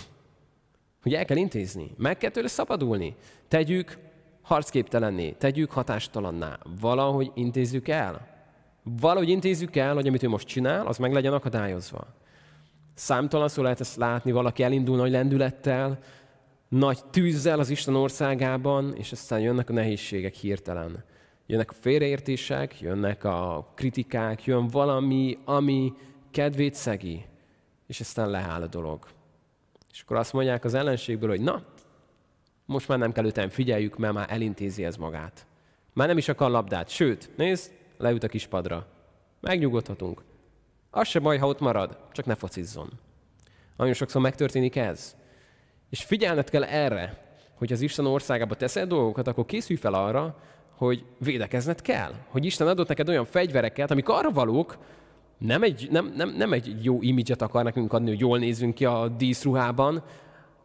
Hogy el kell intézni, meg kell tőle szabadulni. Tegyük harcképtelenné, tegyük hatástalanná, valahogy intézzük el. Valahogy intézzük el, hogy amit ő most csinál, az meg legyen akadályozva. Számtalan szó lehet ezt látni, valaki elindul nagy lendülettel, nagy tűzzel az Isten országában, és aztán jönnek a nehézségek hirtelen. Jönnek a félreértések, jönnek a kritikák, jön valami, ami kedvét szegi, és aztán leáll a dolog. És akkor azt mondják az ellenségből, hogy na, most már nem kell figyeljük, mert már elintézi ez magát. Már nem is akar labdát. Sőt, nézd, leüt a kis padra. Megnyugodhatunk. Az se baj, ha ott marad, csak ne focizzon. Nagyon sokszor megtörténik ez. És figyelned kell erre, hogy az Isten országába teszel dolgokat, akkor készülj fel arra, hogy védekezned kell. Hogy Isten adott neked olyan fegyvereket, amik arra valók, nem egy, nem, nem, nem egy jó imidzset akar nekünk adni, hogy jól nézzünk ki a díszruhában,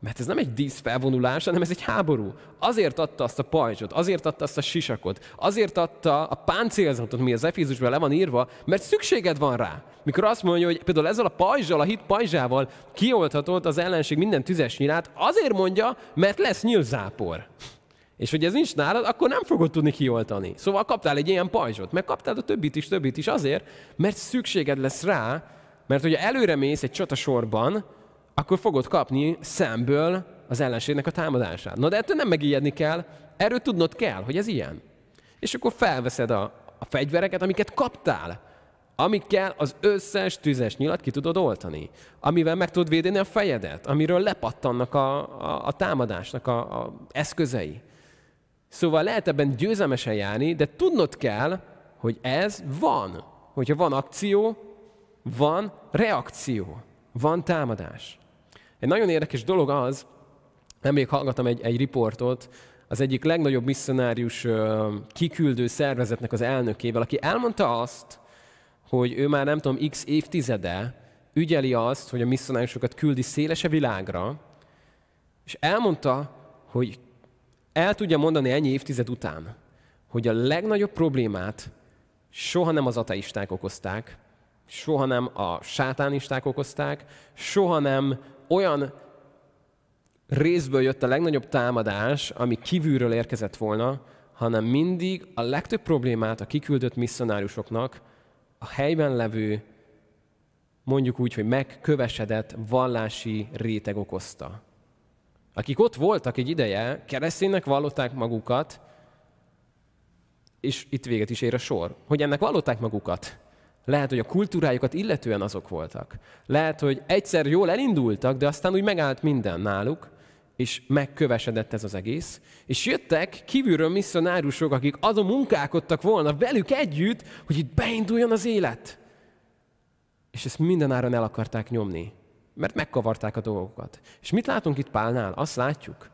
mert ez nem egy díszfelvonulás, hanem ez egy háború. Azért adta azt a pajzsot, azért adta azt a sisakot, azért adta a páncélzatot, mi az Efézusban le van írva, mert szükséged van rá. Mikor azt mondja, hogy például ezzel a pajzsal, a hit pajzsával kiolthatod az ellenség minden tüzes nyilát, azért mondja, mert lesz nyilzápor. És hogy ez nincs nálad, akkor nem fogod tudni kioltani. Szóval kaptál egy ilyen pajzsot, meg kaptál a többit is, többit is azért, mert szükséged lesz rá, mert hogyha előre mész egy csatasorban, akkor fogod kapni szemből az ellenségnek a támadását. Na de ettől nem megijedni kell, erről tudnod kell, hogy ez ilyen. És akkor felveszed a, a fegyvereket, amiket kaptál, amikkel az összes tüzes nyilat ki tudod oltani, amivel meg tudod védeni a fejedet, amiről lepattannak a, a, a támadásnak a, a eszközei. Szóval lehet ebben győzelmesen járni, de tudnod kell, hogy ez van. Hogyha van akció, van reakció, van támadás. Egy nagyon érdekes dolog az, nemrég hallgattam egy, egy riportot, az egyik legnagyobb misszionárius kiküldő szervezetnek az elnökével, aki elmondta azt, hogy ő már nem tudom, x évtizede ügyeli azt, hogy a misszionáriusokat küldi szélese világra, és elmondta, hogy el tudja mondani ennyi évtized után, hogy a legnagyobb problémát soha nem az ateisták okozták, soha nem a sátánisták okozták, soha nem olyan részből jött a legnagyobb támadás, ami kívülről érkezett volna, hanem mindig a legtöbb problémát a kiküldött misszonárusoknak a helyben levő, mondjuk úgy, hogy megkövesedett vallási réteg okozta. Akik ott voltak egy ideje, kereszténynek vallották magukat, és itt véget is ér a sor, hogy ennek vallották magukat. Lehet, hogy a kultúrájukat illetően azok voltak. Lehet, hogy egyszer jól elindultak, de aztán úgy megállt minden náluk, és megkövesedett ez az egész. És jöttek kívülről misszionárusok, akik azon munkálkodtak volna velük együtt, hogy itt beinduljon az élet. És ezt mindenáron el akarták nyomni, mert megkavarták a dolgokat. És mit látunk itt Pálnál? Azt látjuk,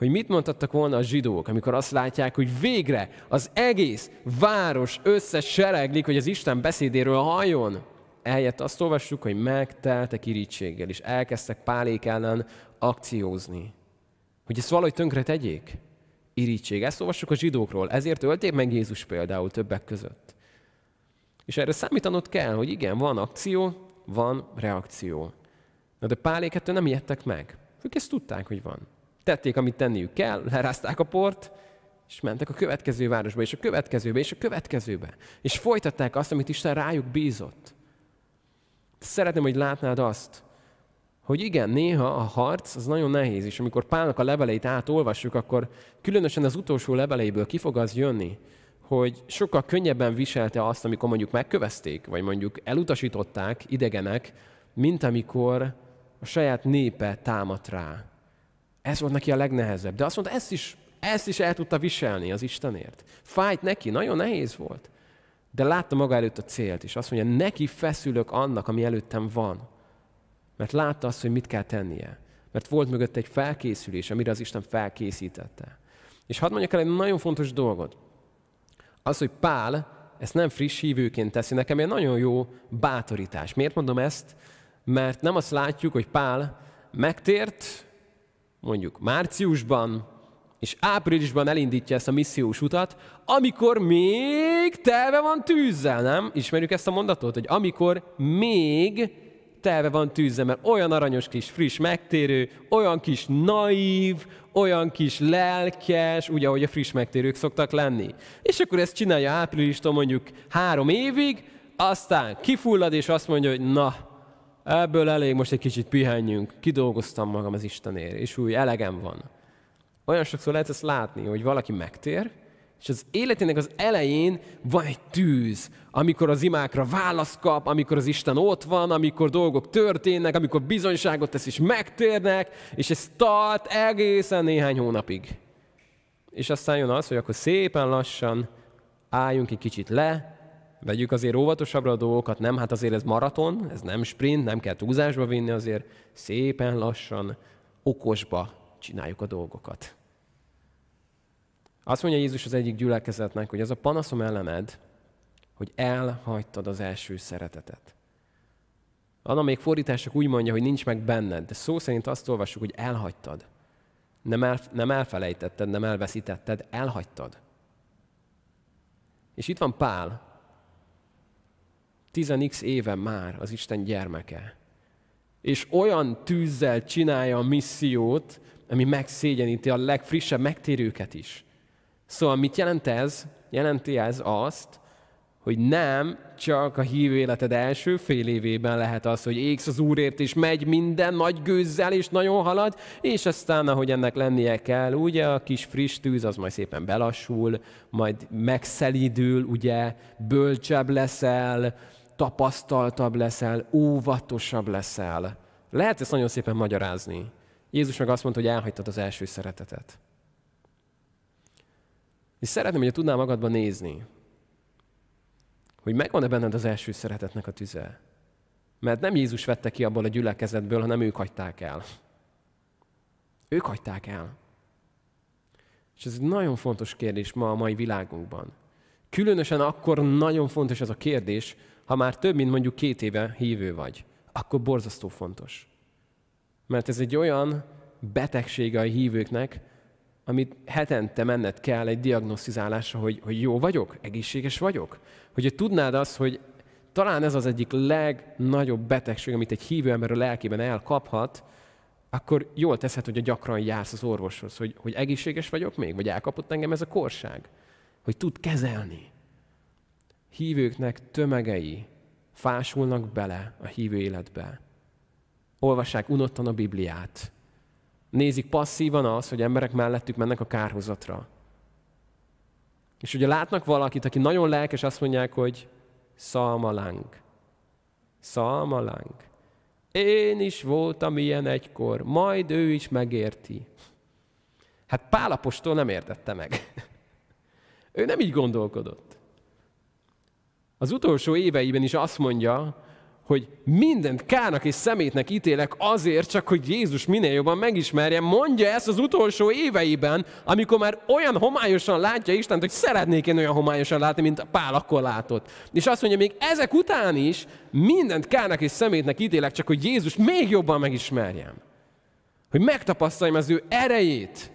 hogy mit mondhattak volna a zsidók, amikor azt látják, hogy végre az egész város összes sereglik, hogy az Isten beszédéről halljon. Eljött azt olvassuk, hogy megteltek irítséggel, és elkezdtek pálék ellen akciózni. Hogy ezt valahogy tönkre tegyék. Irítség. Ezt olvassuk a zsidókról. Ezért ölték meg Jézus például többek között. És erre számítanod kell, hogy igen, van akció, van reakció. Na de pálék ettől nem ijedtek meg. Ők ezt tudták, hogy van. Tették, amit tenniük kell, lerázták a port, és mentek a következő városba, és a következőbe, és a következőbe. És folytatták azt, amit Isten rájuk bízott. Szeretném, hogy látnád azt, hogy igen, néha a harc az nagyon nehéz, és amikor Pálnak a leveleit átolvassuk, akkor különösen az utolsó leveleiből ki fog az jönni, hogy sokkal könnyebben viselte azt, amikor mondjuk megkövezték, vagy mondjuk elutasították idegenek, mint amikor a saját népe támadt rá. Ez volt neki a legnehezebb. De azt mondta, ezt is, ezt is el tudta viselni az Istenért. Fájt neki, nagyon nehéz volt. De látta maga előtt a célt, és azt mondja, neki feszülök annak, ami előttem van. Mert látta azt, hogy mit kell tennie. Mert volt mögött egy felkészülés, amire az Isten felkészítette. És hadd mondjak el egy nagyon fontos dolgot. Az, hogy Pál ezt nem friss hívőként teszi, nekem egy nagyon jó bátorítás. Miért mondom ezt? Mert nem azt látjuk, hogy Pál megtért, mondjuk márciusban, és áprilisban elindítja ezt a missziós utat, amikor még telve van tűzzel, nem? Ismerjük ezt a mondatot, hogy amikor még telve van tűzzel, mert olyan aranyos kis friss megtérő, olyan kis naív, olyan kis lelkes, ugye, ahogy a friss megtérők szoktak lenni. És akkor ezt csinálja áprilistól mondjuk három évig, aztán kifullad, és azt mondja, hogy na, ebből elég, most egy kicsit pihenjünk, kidolgoztam magam az Istenért, és úgy elegem van. Olyan sokszor lehet ezt látni, hogy valaki megtér, és az életének az elején van egy tűz, amikor az imákra válasz kap, amikor az Isten ott van, amikor dolgok történnek, amikor bizonyságot tesz és megtérnek, és ez tart egészen néhány hónapig. És aztán jön az, hogy akkor szépen lassan álljunk egy kicsit le, vegyük azért óvatosabbra a dolgokat, nem, hát azért ez maraton, ez nem sprint, nem kell túlzásba vinni, azért szépen lassan, okosba csináljuk a dolgokat. Azt mondja Jézus az egyik gyülekezetnek, hogy az a panaszom ellened, hogy elhagytad az első szeretetet. Anna még fordítások úgy mondja, hogy nincs meg benned, de szó szerint azt olvassuk, hogy elhagytad. Nem, el, nem elfelejtetted, nem elveszítetted, elhagytad. És itt van Pál, 10x éve már az Isten gyermeke. És olyan tűzzel csinálja a missziót, ami megszégyeníti a legfrissebb megtérőket is. Szóval mit jelent ez? Jelenti ez azt, hogy nem csak a hívő életed első fél évében lehet az, hogy égsz az Úrért, és megy minden nagy gőzzel, és nagyon halad, és aztán, ahogy ennek lennie kell, ugye a kis friss tűz az majd szépen belassul, majd megszelidül, ugye, bölcsebb leszel, tapasztaltabb leszel, óvatosabb leszel. Lehet ezt nagyon szépen magyarázni. Jézus meg azt mondta, hogy elhagytad az első szeretetet. És szeretném, hogy tudnál magadba nézni, hogy megvan-e benned az első szeretetnek a tüze. Mert nem Jézus vette ki abból a gyülekezetből, hanem ők hagyták el. Ők hagyták el. És ez egy nagyon fontos kérdés ma a mai világunkban. Különösen akkor nagyon fontos ez a kérdés, ha már több, mint mondjuk két éve hívő vagy. Akkor borzasztó fontos. Mert ez egy olyan betegsége a hívőknek, amit hetente menned kell egy diagnosztizálásra, hogy, hogy jó vagyok, egészséges vagyok. Hogy tudnád azt, hogy talán ez az egyik legnagyobb betegség, amit egy hívő ember a lelkében elkaphat, akkor jól teszed, hogy a gyakran jársz az orvoshoz, hogy, hogy egészséges vagyok még, vagy elkapott engem ez a korság, hogy tud kezelni. Hívőknek tömegei fásulnak bele a hívő életbe. Olvassák unottan a Bibliát. Nézik passzívan az, hogy emberek mellettük mennek a kárhozatra. És ugye látnak valakit, aki nagyon lelkes, azt mondják, hogy szalmalánk. Szalmalánk. Én is voltam ilyen egykor, majd ő is megérti. Hát Pálapostól nem értette meg. ő nem így gondolkodott. Az utolsó éveiben is azt mondja, hogy mindent kának és szemétnek ítélek azért, csak hogy Jézus minél jobban megismerje. Mondja ezt az utolsó éveiben, amikor már olyan homályosan látja Istent, hogy szeretnék én olyan homályosan látni, mint Pál akkor látott. És azt mondja, még ezek után is mindent kának és szemétnek ítélek, csak hogy Jézus még jobban megismerjem. Hogy megtapasztaljam az ő erejét.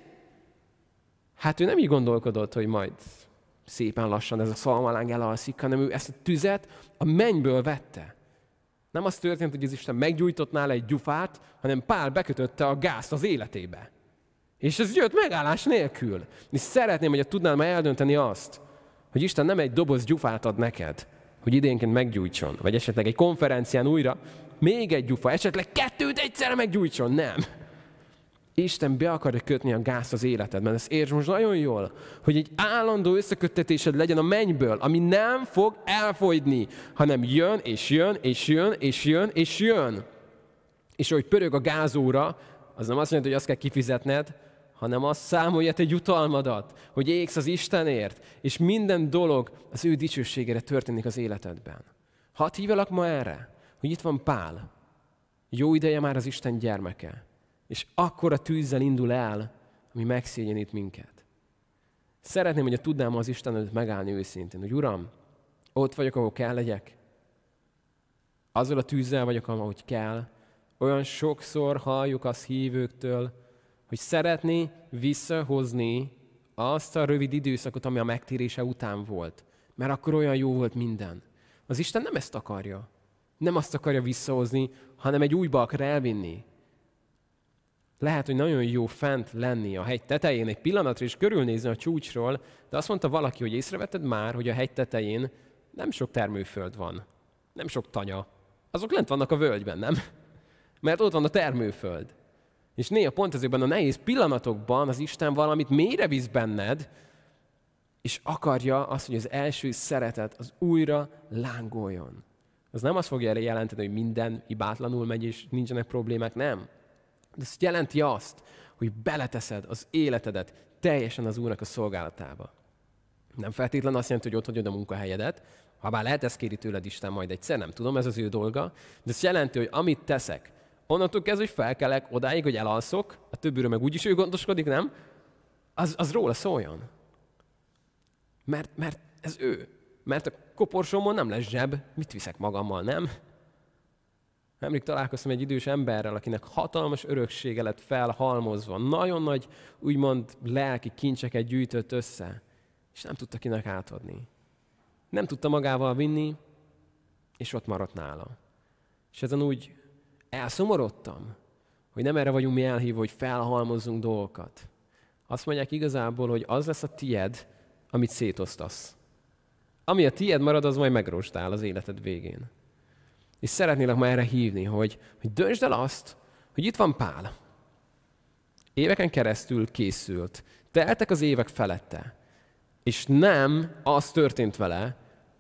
Hát ő nem így gondolkodott, hogy majd szépen lassan ez a szalmaláng elalszik, hanem ő ezt a tüzet a mennyből vette. Nem az történt, hogy az Isten meggyújtott nála egy gyufát, hanem Pál bekötötte a gázt az életébe. És ez jött megállás nélkül. És szeretném, hogy tudnál már eldönteni azt, hogy Isten nem egy doboz gyufát ad neked, hogy idénként meggyújtson, vagy esetleg egy konferencián újra, még egy gyufa, esetleg kettőt egyszerre meggyújtson. Nem. Isten be akarja kötni a gáz az életedben. Ezt értsd most nagyon jól, hogy egy állandó összeköttetésed legyen a mennyből, ami nem fog elfogyni, hanem jön, és jön, és jön, és jön, és jön. És hogy pörög a gázóra, az nem azt mondja, hogy azt kell kifizetned, hanem azt számolja egy jutalmadat, hogy égsz az Istenért, és minden dolog az ő dicsőségére történik az életedben. Hadd hívelak ma erre, hogy itt van Pál. Jó ideje már az Isten gyermeke. És akkor a tűzzel indul el, ami megszégyenít minket. Szeretném, hogy a tudnám az Isten előtt megállni őszintén, hogy Uram, ott vagyok, ahol kell legyek. Azzal a tűzzel vagyok, ahogy kell. Olyan sokszor halljuk azt hívőktől, hogy szeretné visszahozni azt a rövid időszakot, ami a megtérése után volt. Mert akkor olyan jó volt minden. Az Isten nem ezt akarja. Nem azt akarja visszahozni, hanem egy újba akar elvinni. Lehet, hogy nagyon jó fent lenni a hegy tetején egy pillanatra és körülnézni a csúcsról, de azt mondta valaki, hogy észrevetted már, hogy a hegy tetején nem sok termőföld van. Nem sok tanya. Azok lent vannak a völgyben, nem? Mert ott van a termőföld. És néha pont ezekben a nehéz pillanatokban az Isten valamit mélyre visz benned, és akarja azt, hogy az első szeretet az újra lángoljon. Az nem azt fogja jelenteni, hogy minden hibátlanul megy, és nincsenek problémák, nem. De ez jelenti azt, hogy beleteszed az életedet teljesen az Úrnak a szolgálatába. Nem feltétlenül azt jelenti, hogy ott hagyod a munkahelyedet, ha bár lehet ezt kéri tőled Isten majd egyszer, nem tudom, ez az ő dolga, de ez jelenti, hogy amit teszek, onnantól kezdve, hogy felkelek odáig, hogy elalszok, a többiről meg úgyis ő gondoskodik, nem? Az, az róla szóljon. Mert, mert ez ő. Mert a koporsómon nem lesz zseb, mit viszek magammal, nem? Nemrég találkoztam egy idős emberrel, akinek hatalmas öröksége lett felhalmozva. Nagyon nagy, úgymond lelki kincseket gyűjtött össze, és nem tudta kinek átadni. Nem tudta magával vinni, és ott maradt nála. És ezen úgy elszomorodtam, hogy nem erre vagyunk mi elhívva, hogy felhalmozzunk dolgokat. Azt mondják igazából, hogy az lesz a tied, amit szétosztasz. Ami a tied marad, az majd megrostál az életed végén. És szeretnélek ma erre hívni, hogy, hogy döntsd el azt, hogy itt van Pál. Éveken keresztül készült. Teltek az évek felette. És nem az történt vele,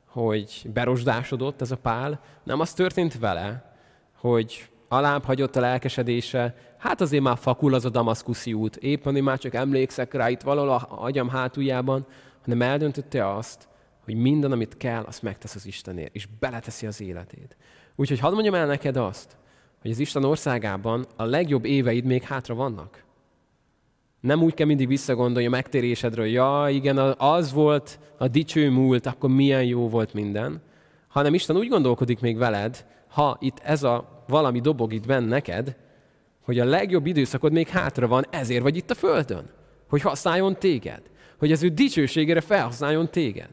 hogy berosdásodott ez a Pál, nem az történt vele, hogy alább hagyott a lelkesedése, hát azért már fakul az a damaszkuszi út, éppen, hogy már csak emlékszek rá itt valahol a agyam hátuljában, hanem eldöntötte azt, hogy minden, amit kell, azt megtesz az Istenért, és beleteszi az életét. Úgyhogy hadd mondjam el neked azt, hogy az Isten országában a legjobb éveid még hátra vannak. Nem úgy kell mindig visszagondolni a megtérésedről, ja, igen, az volt a dicső múlt, akkor milyen jó volt minden, hanem Isten úgy gondolkodik még veled, ha itt ez a valami dobog itt benne neked, hogy a legjobb időszakod még hátra van, ezért vagy itt a Földön. Hogy használjon téged. Hogy az ő dicsőségére felhasználjon téged.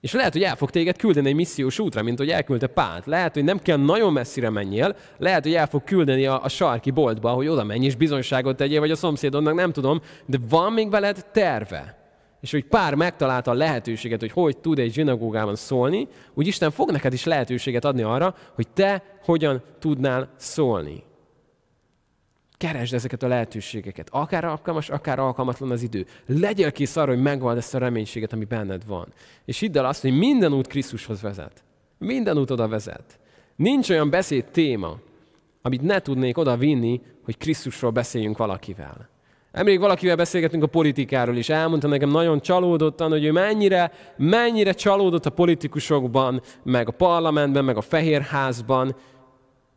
És lehet, hogy el fog téged küldeni egy missziós útra, mint hogy elküldte Pált. Lehet, hogy nem kell nagyon messzire menjél, lehet, hogy el fog küldeni a, a sarki boltba, hogy oda menj és bizonyságot tegyél, vagy a szomszédodnak, nem tudom, de van még veled terve. És hogy pár megtalálta a lehetőséget, hogy hogy tud egy zsinagógában szólni, úgy Isten fog neked is lehetőséget adni arra, hogy te hogyan tudnál szólni. Keresd ezeket a lehetőségeket. Akár alkalmas, akár alkalmatlan az idő. Legyél kész arra, hogy megvald ezt a reménységet, ami benned van. És hidd el azt, hogy minden út Krisztushoz vezet. Minden út oda vezet. Nincs olyan beszéd téma, amit ne tudnék oda vinni, hogy Krisztusról beszéljünk valakivel. Emlék, valakivel beszélgetünk a politikáról is, elmondta nekem nagyon csalódottan, hogy ő mennyire, mennyire csalódott a politikusokban, meg a parlamentben, meg a Fehérházban,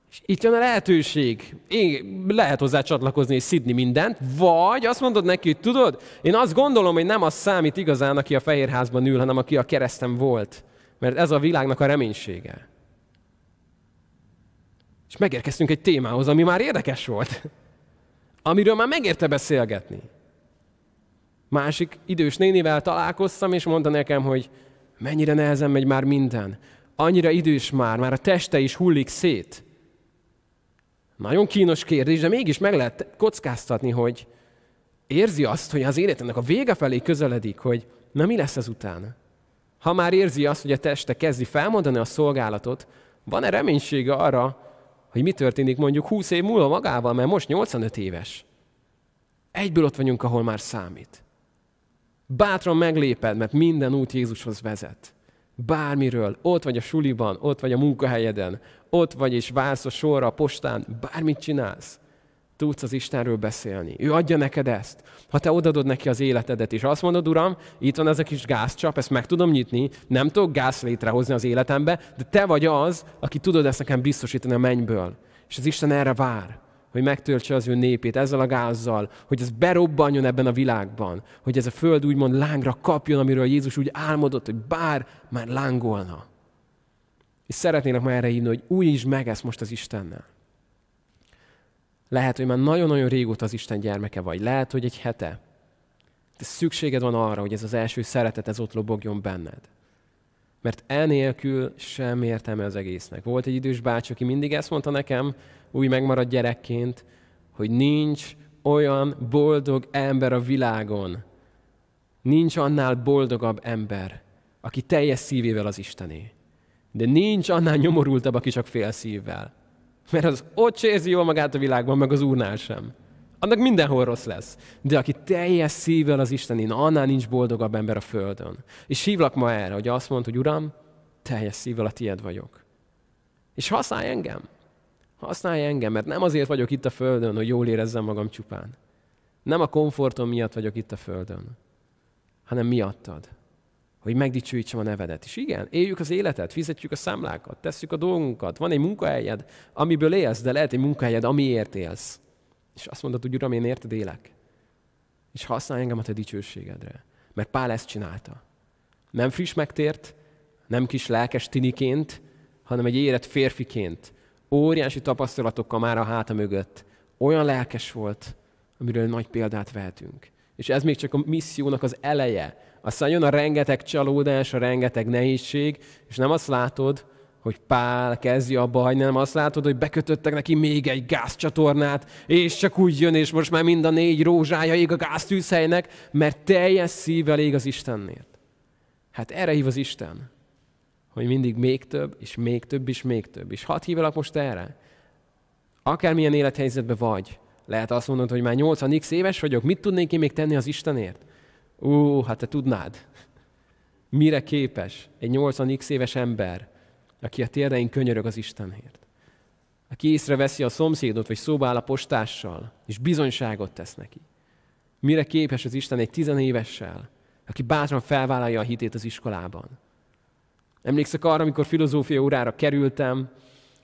és itt jön a lehetőség. Én lehet hozzá csatlakozni és szidni mindent, vagy azt mondod neki, hogy tudod, én azt gondolom, hogy nem az számít igazán, aki a fehérházban ül, hanem aki a keresztem volt. Mert ez a világnak a reménysége. És megérkeztünk egy témához, ami már érdekes volt. Amiről már megérte beszélgetni. Másik idős nénivel találkoztam, és mondta nekem, hogy mennyire nehezen megy már minden. Annyira idős már, már a teste is hullik szét. Nagyon kínos kérdés, de mégis meg lehet kockáztatni, hogy érzi azt, hogy az életének a vége felé közeledik, hogy na mi lesz ezután? Ha már érzi azt, hogy a teste kezdi felmondani a szolgálatot, van-e reménysége arra, hogy mi történik mondjuk 20 év múlva magával, mert most 85 éves. Egyből ott vagyunk, ahol már számít. Bátran megléped, mert minden út Jézushoz vezet. Bármiről, ott vagy a suliban, ott vagy a munkahelyeden, ott vagy és vársz a sorra a postán, bármit csinálsz, tudsz az Istenről beszélni. Ő adja neked ezt. Ha te odadod neki az életedet, és azt mondod, Uram, itt van ez a kis gázcsap, ezt meg tudom nyitni, nem tudok gáz létrehozni az életembe, de te vagy az, aki tudod ezt nekem biztosítani a mennyből. És az Isten erre vár, hogy megtöltse az ő népét ezzel a gázzal, hogy ez berobbanjon ebben a világban, hogy ez a föld úgymond lángra kapjon, amiről Jézus úgy álmodott, hogy bár már lángolna. És szeretnének már erre hívni, hogy új is meg ezt most az Istennel. Lehet, hogy már nagyon-nagyon régóta az Isten gyermeke vagy. Lehet, hogy egy hete. De szükséged van arra, hogy ez az első szeretet ez ott lobogjon benned. Mert enélkül sem értelme az egésznek. Volt egy idős bácsi, aki mindig ezt mondta nekem, új megmaradt gyerekként, hogy nincs olyan boldog ember a világon, nincs annál boldogabb ember, aki teljes szívével az Istené. De nincs annál nyomorultabb, aki csak fél szívvel. Mert az ott se érzi jól magát a világban, meg az Úrnál sem. Annak mindenhol rossz lesz. De aki teljes szívvel az Istenén, annál nincs boldogabb ember a Földön. És hívlak ma erre, hogy azt mond, hogy Uram, teljes szívvel a tied vagyok. És használj engem. Használj engem, mert nem azért vagyok itt a Földön, hogy jól érezzem magam csupán. Nem a komfortom miatt vagyok itt a Földön, hanem miattad hogy megdicsőítsem a nevedet. És igen, éljük az életet, fizetjük a számlákat, tesszük a dolgunkat. Van egy munkahelyed, amiből élsz, de lehet egy munkahelyed, amiért élsz. És azt mondod, hogy Uram, én érted élek. És használj engem a te dicsőségedre. Mert Pál ezt csinálta. Nem friss megtért, nem kis lelkes tiniként, hanem egy érett férfiként. Óriási tapasztalatokkal már a háta mögött. Olyan lelkes volt, amiről nagy példát vehetünk. És ez még csak a missziónak az eleje aztán jön a rengeteg csalódás, a rengeteg nehézség, és nem azt látod, hogy Pál kezdi a baj, nem azt látod, hogy bekötöttek neki még egy gázcsatornát, és csak úgy jön, és most már mind a négy rózsája ég a gáztűzhelynek, mert teljes szívvel ég az Istenért. Hát erre hív az Isten, hogy mindig még több, és még több, és még több. És hadd hívelak most erre. Akármilyen élethelyzetben vagy, lehet azt mondod, hogy már 80 x éves vagyok, mit tudnék én még tenni az Istenért? Ú, hát te tudnád, mire képes egy 80x éves ember, aki a térdein könyörög az Istenért. Aki észreveszi a szomszédot, vagy szóba áll a postással, és bizonyságot tesz neki. Mire képes az Isten egy tizenévessel, aki bátran felvállalja a hitét az iskolában. Emlékszek arra, amikor filozófia órára kerültem,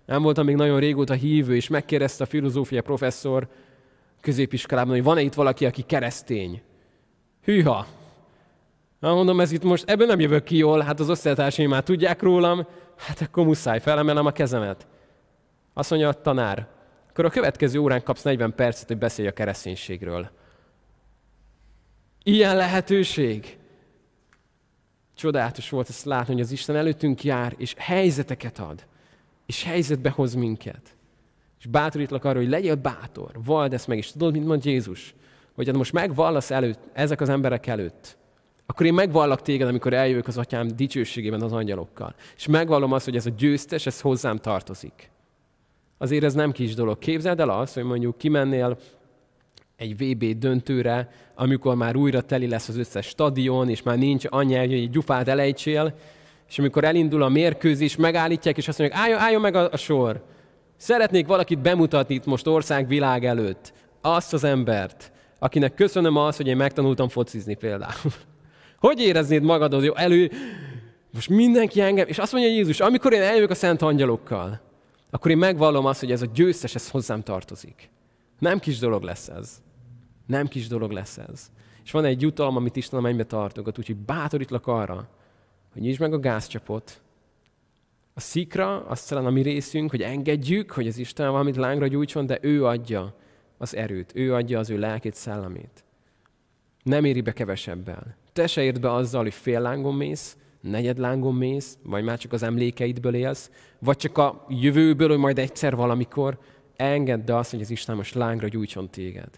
nem voltam még nagyon régóta hívő, és megkérdezte a filozófia professzor középiskolában, hogy van-e itt valaki, aki keresztény. Hűha! Na mondom, ez itt most, ebből nem jövök ki jól, hát az osztálytársaim már tudják rólam, hát akkor muszáj, felemelem a kezemet. Azt mondja a tanár, akkor a következő órán kapsz 40 percet, hogy beszélj a kereszténységről. Ilyen lehetőség. Csodálatos volt ezt látni, hogy az Isten előttünk jár, és helyzeteket ad. És helyzetbe hoz minket. És bátorítlak arra, hogy legyél bátor, vald ezt meg, és tudod, mint mond Jézus, hogy hát most megvallasz előtt, ezek az emberek előtt, akkor én megvallak téged, amikor eljövök az atyám dicsőségében az angyalokkal. És megvallom azt, hogy ez a győztes, ez hozzám tartozik. Azért ez nem kis dolog. Képzeld el azt, hogy mondjuk kimennél egy VB döntőre, amikor már újra teli lesz az összes stadion, és már nincs annyi, hogy egy gyufát elejtsél, és amikor elindul a mérkőzés, megállítják, és azt mondják, álljon, álljon meg a, a sor. Szeretnék valakit bemutatni itt most országvilág előtt. Azt az embert, akinek köszönöm azt, hogy én megtanultam focizni például. Hogy éreznéd magad az jó elő, most mindenki engem, és azt mondja Jézus, amikor én eljövök a szent angyalokkal, akkor én megvallom azt, hogy ez a győztes, ez hozzám tartozik. Nem kis dolog lesz ez. Nem kis dolog lesz ez. És van egy jutalom, amit Isten a mennybe tartogat, úgyhogy bátorítlak arra, hogy nyisd meg a gázcsapot, a szikra, azt talán a mi részünk, hogy engedjük, hogy az Isten valamit lángra gyújtson, de ő adja az erőt, ő adja az ő lelkét, szellemét. Nem éri be kevesebbel. Te se érd be azzal, hogy fél lángon mész, negyed lángon mész, vagy már csak az emlékeidből élsz, vagy csak a jövőből, hogy majd egyszer valamikor, engedd azt, hogy az Isten most lángra gyújtson téged,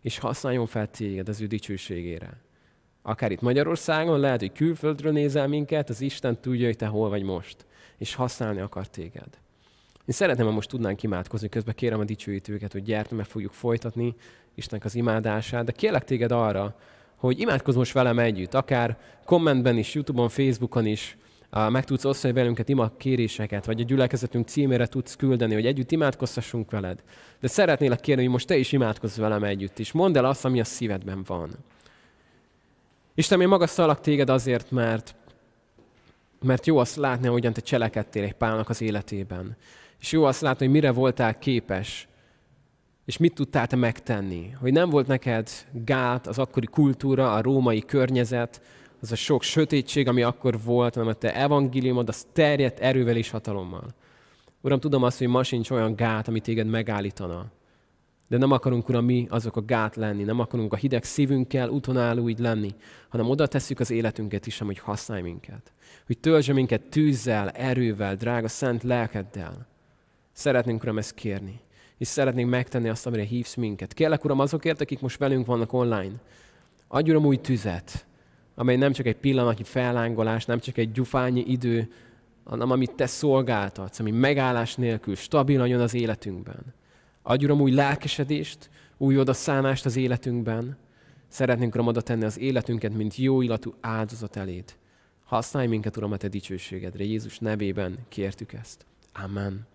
és használjon fel téged az ő dicsőségére. Akár itt Magyarországon, lehet, hogy külföldről nézel minket, az Isten tudja, hogy te hol vagy most, és használni akar téged. Én szeretném, ha most tudnánk imádkozni, közben kérem a dicsőítőket, hogy gyertek, meg fogjuk folytatni Istennek az imádását, de kérlek téged arra, hogy imádkozz most velem együtt, akár kommentben is, Youtube-on, Facebookon is, meg tudsz osztani velünket ima kéréseket, vagy a gyülekezetünk címére tudsz küldeni, hogy együtt imádkozhassunk veled. De szeretnélek kérni, hogy most te is imádkozz velem együtt, és mondd el azt, ami a szívedben van. Isten, én magasztalak téged azért, mert, mert jó azt látni, hogyan te cselekedtél egy pálnak az életében. És jó azt látni, hogy mire voltál képes, és mit tudtál te megtenni. Hogy nem volt neked gát az akkori kultúra, a római környezet, az a sok sötétség, ami akkor volt, hanem a te evangéliumod, az terjedt erővel és hatalommal. Uram, tudom azt, hogy ma sincs olyan gát, ami téged megállítana. De nem akarunk, Uram, mi azok a gát lenni, nem akarunk a hideg szívünkkel utonálló így lenni, hanem oda tesszük az életünket is, hogy használj minket. Hogy töltsd minket tűzzel, erővel, drága szent lelkeddel. Szeretnénk, Uram, ezt kérni. És szeretnénk megtenni azt, amire hívsz minket. Kérlek, Uram, azokért, akik most velünk vannak online. Adj, Uram, új tüzet, amely nem csak egy pillanatnyi fellángolás, nem csak egy gyufányi idő, hanem amit te szolgáltatsz, ami megállás nélkül stabil jön az életünkben. Adj, Uram, új lelkesedést, új odaszánást az életünkben. Szeretnénk, Uram, oda tenni az életünket, mint jó illatú áldozat eléd. Használj minket, Uram, a Te dicsőségedre. Jézus nevében kértük ezt. Amen.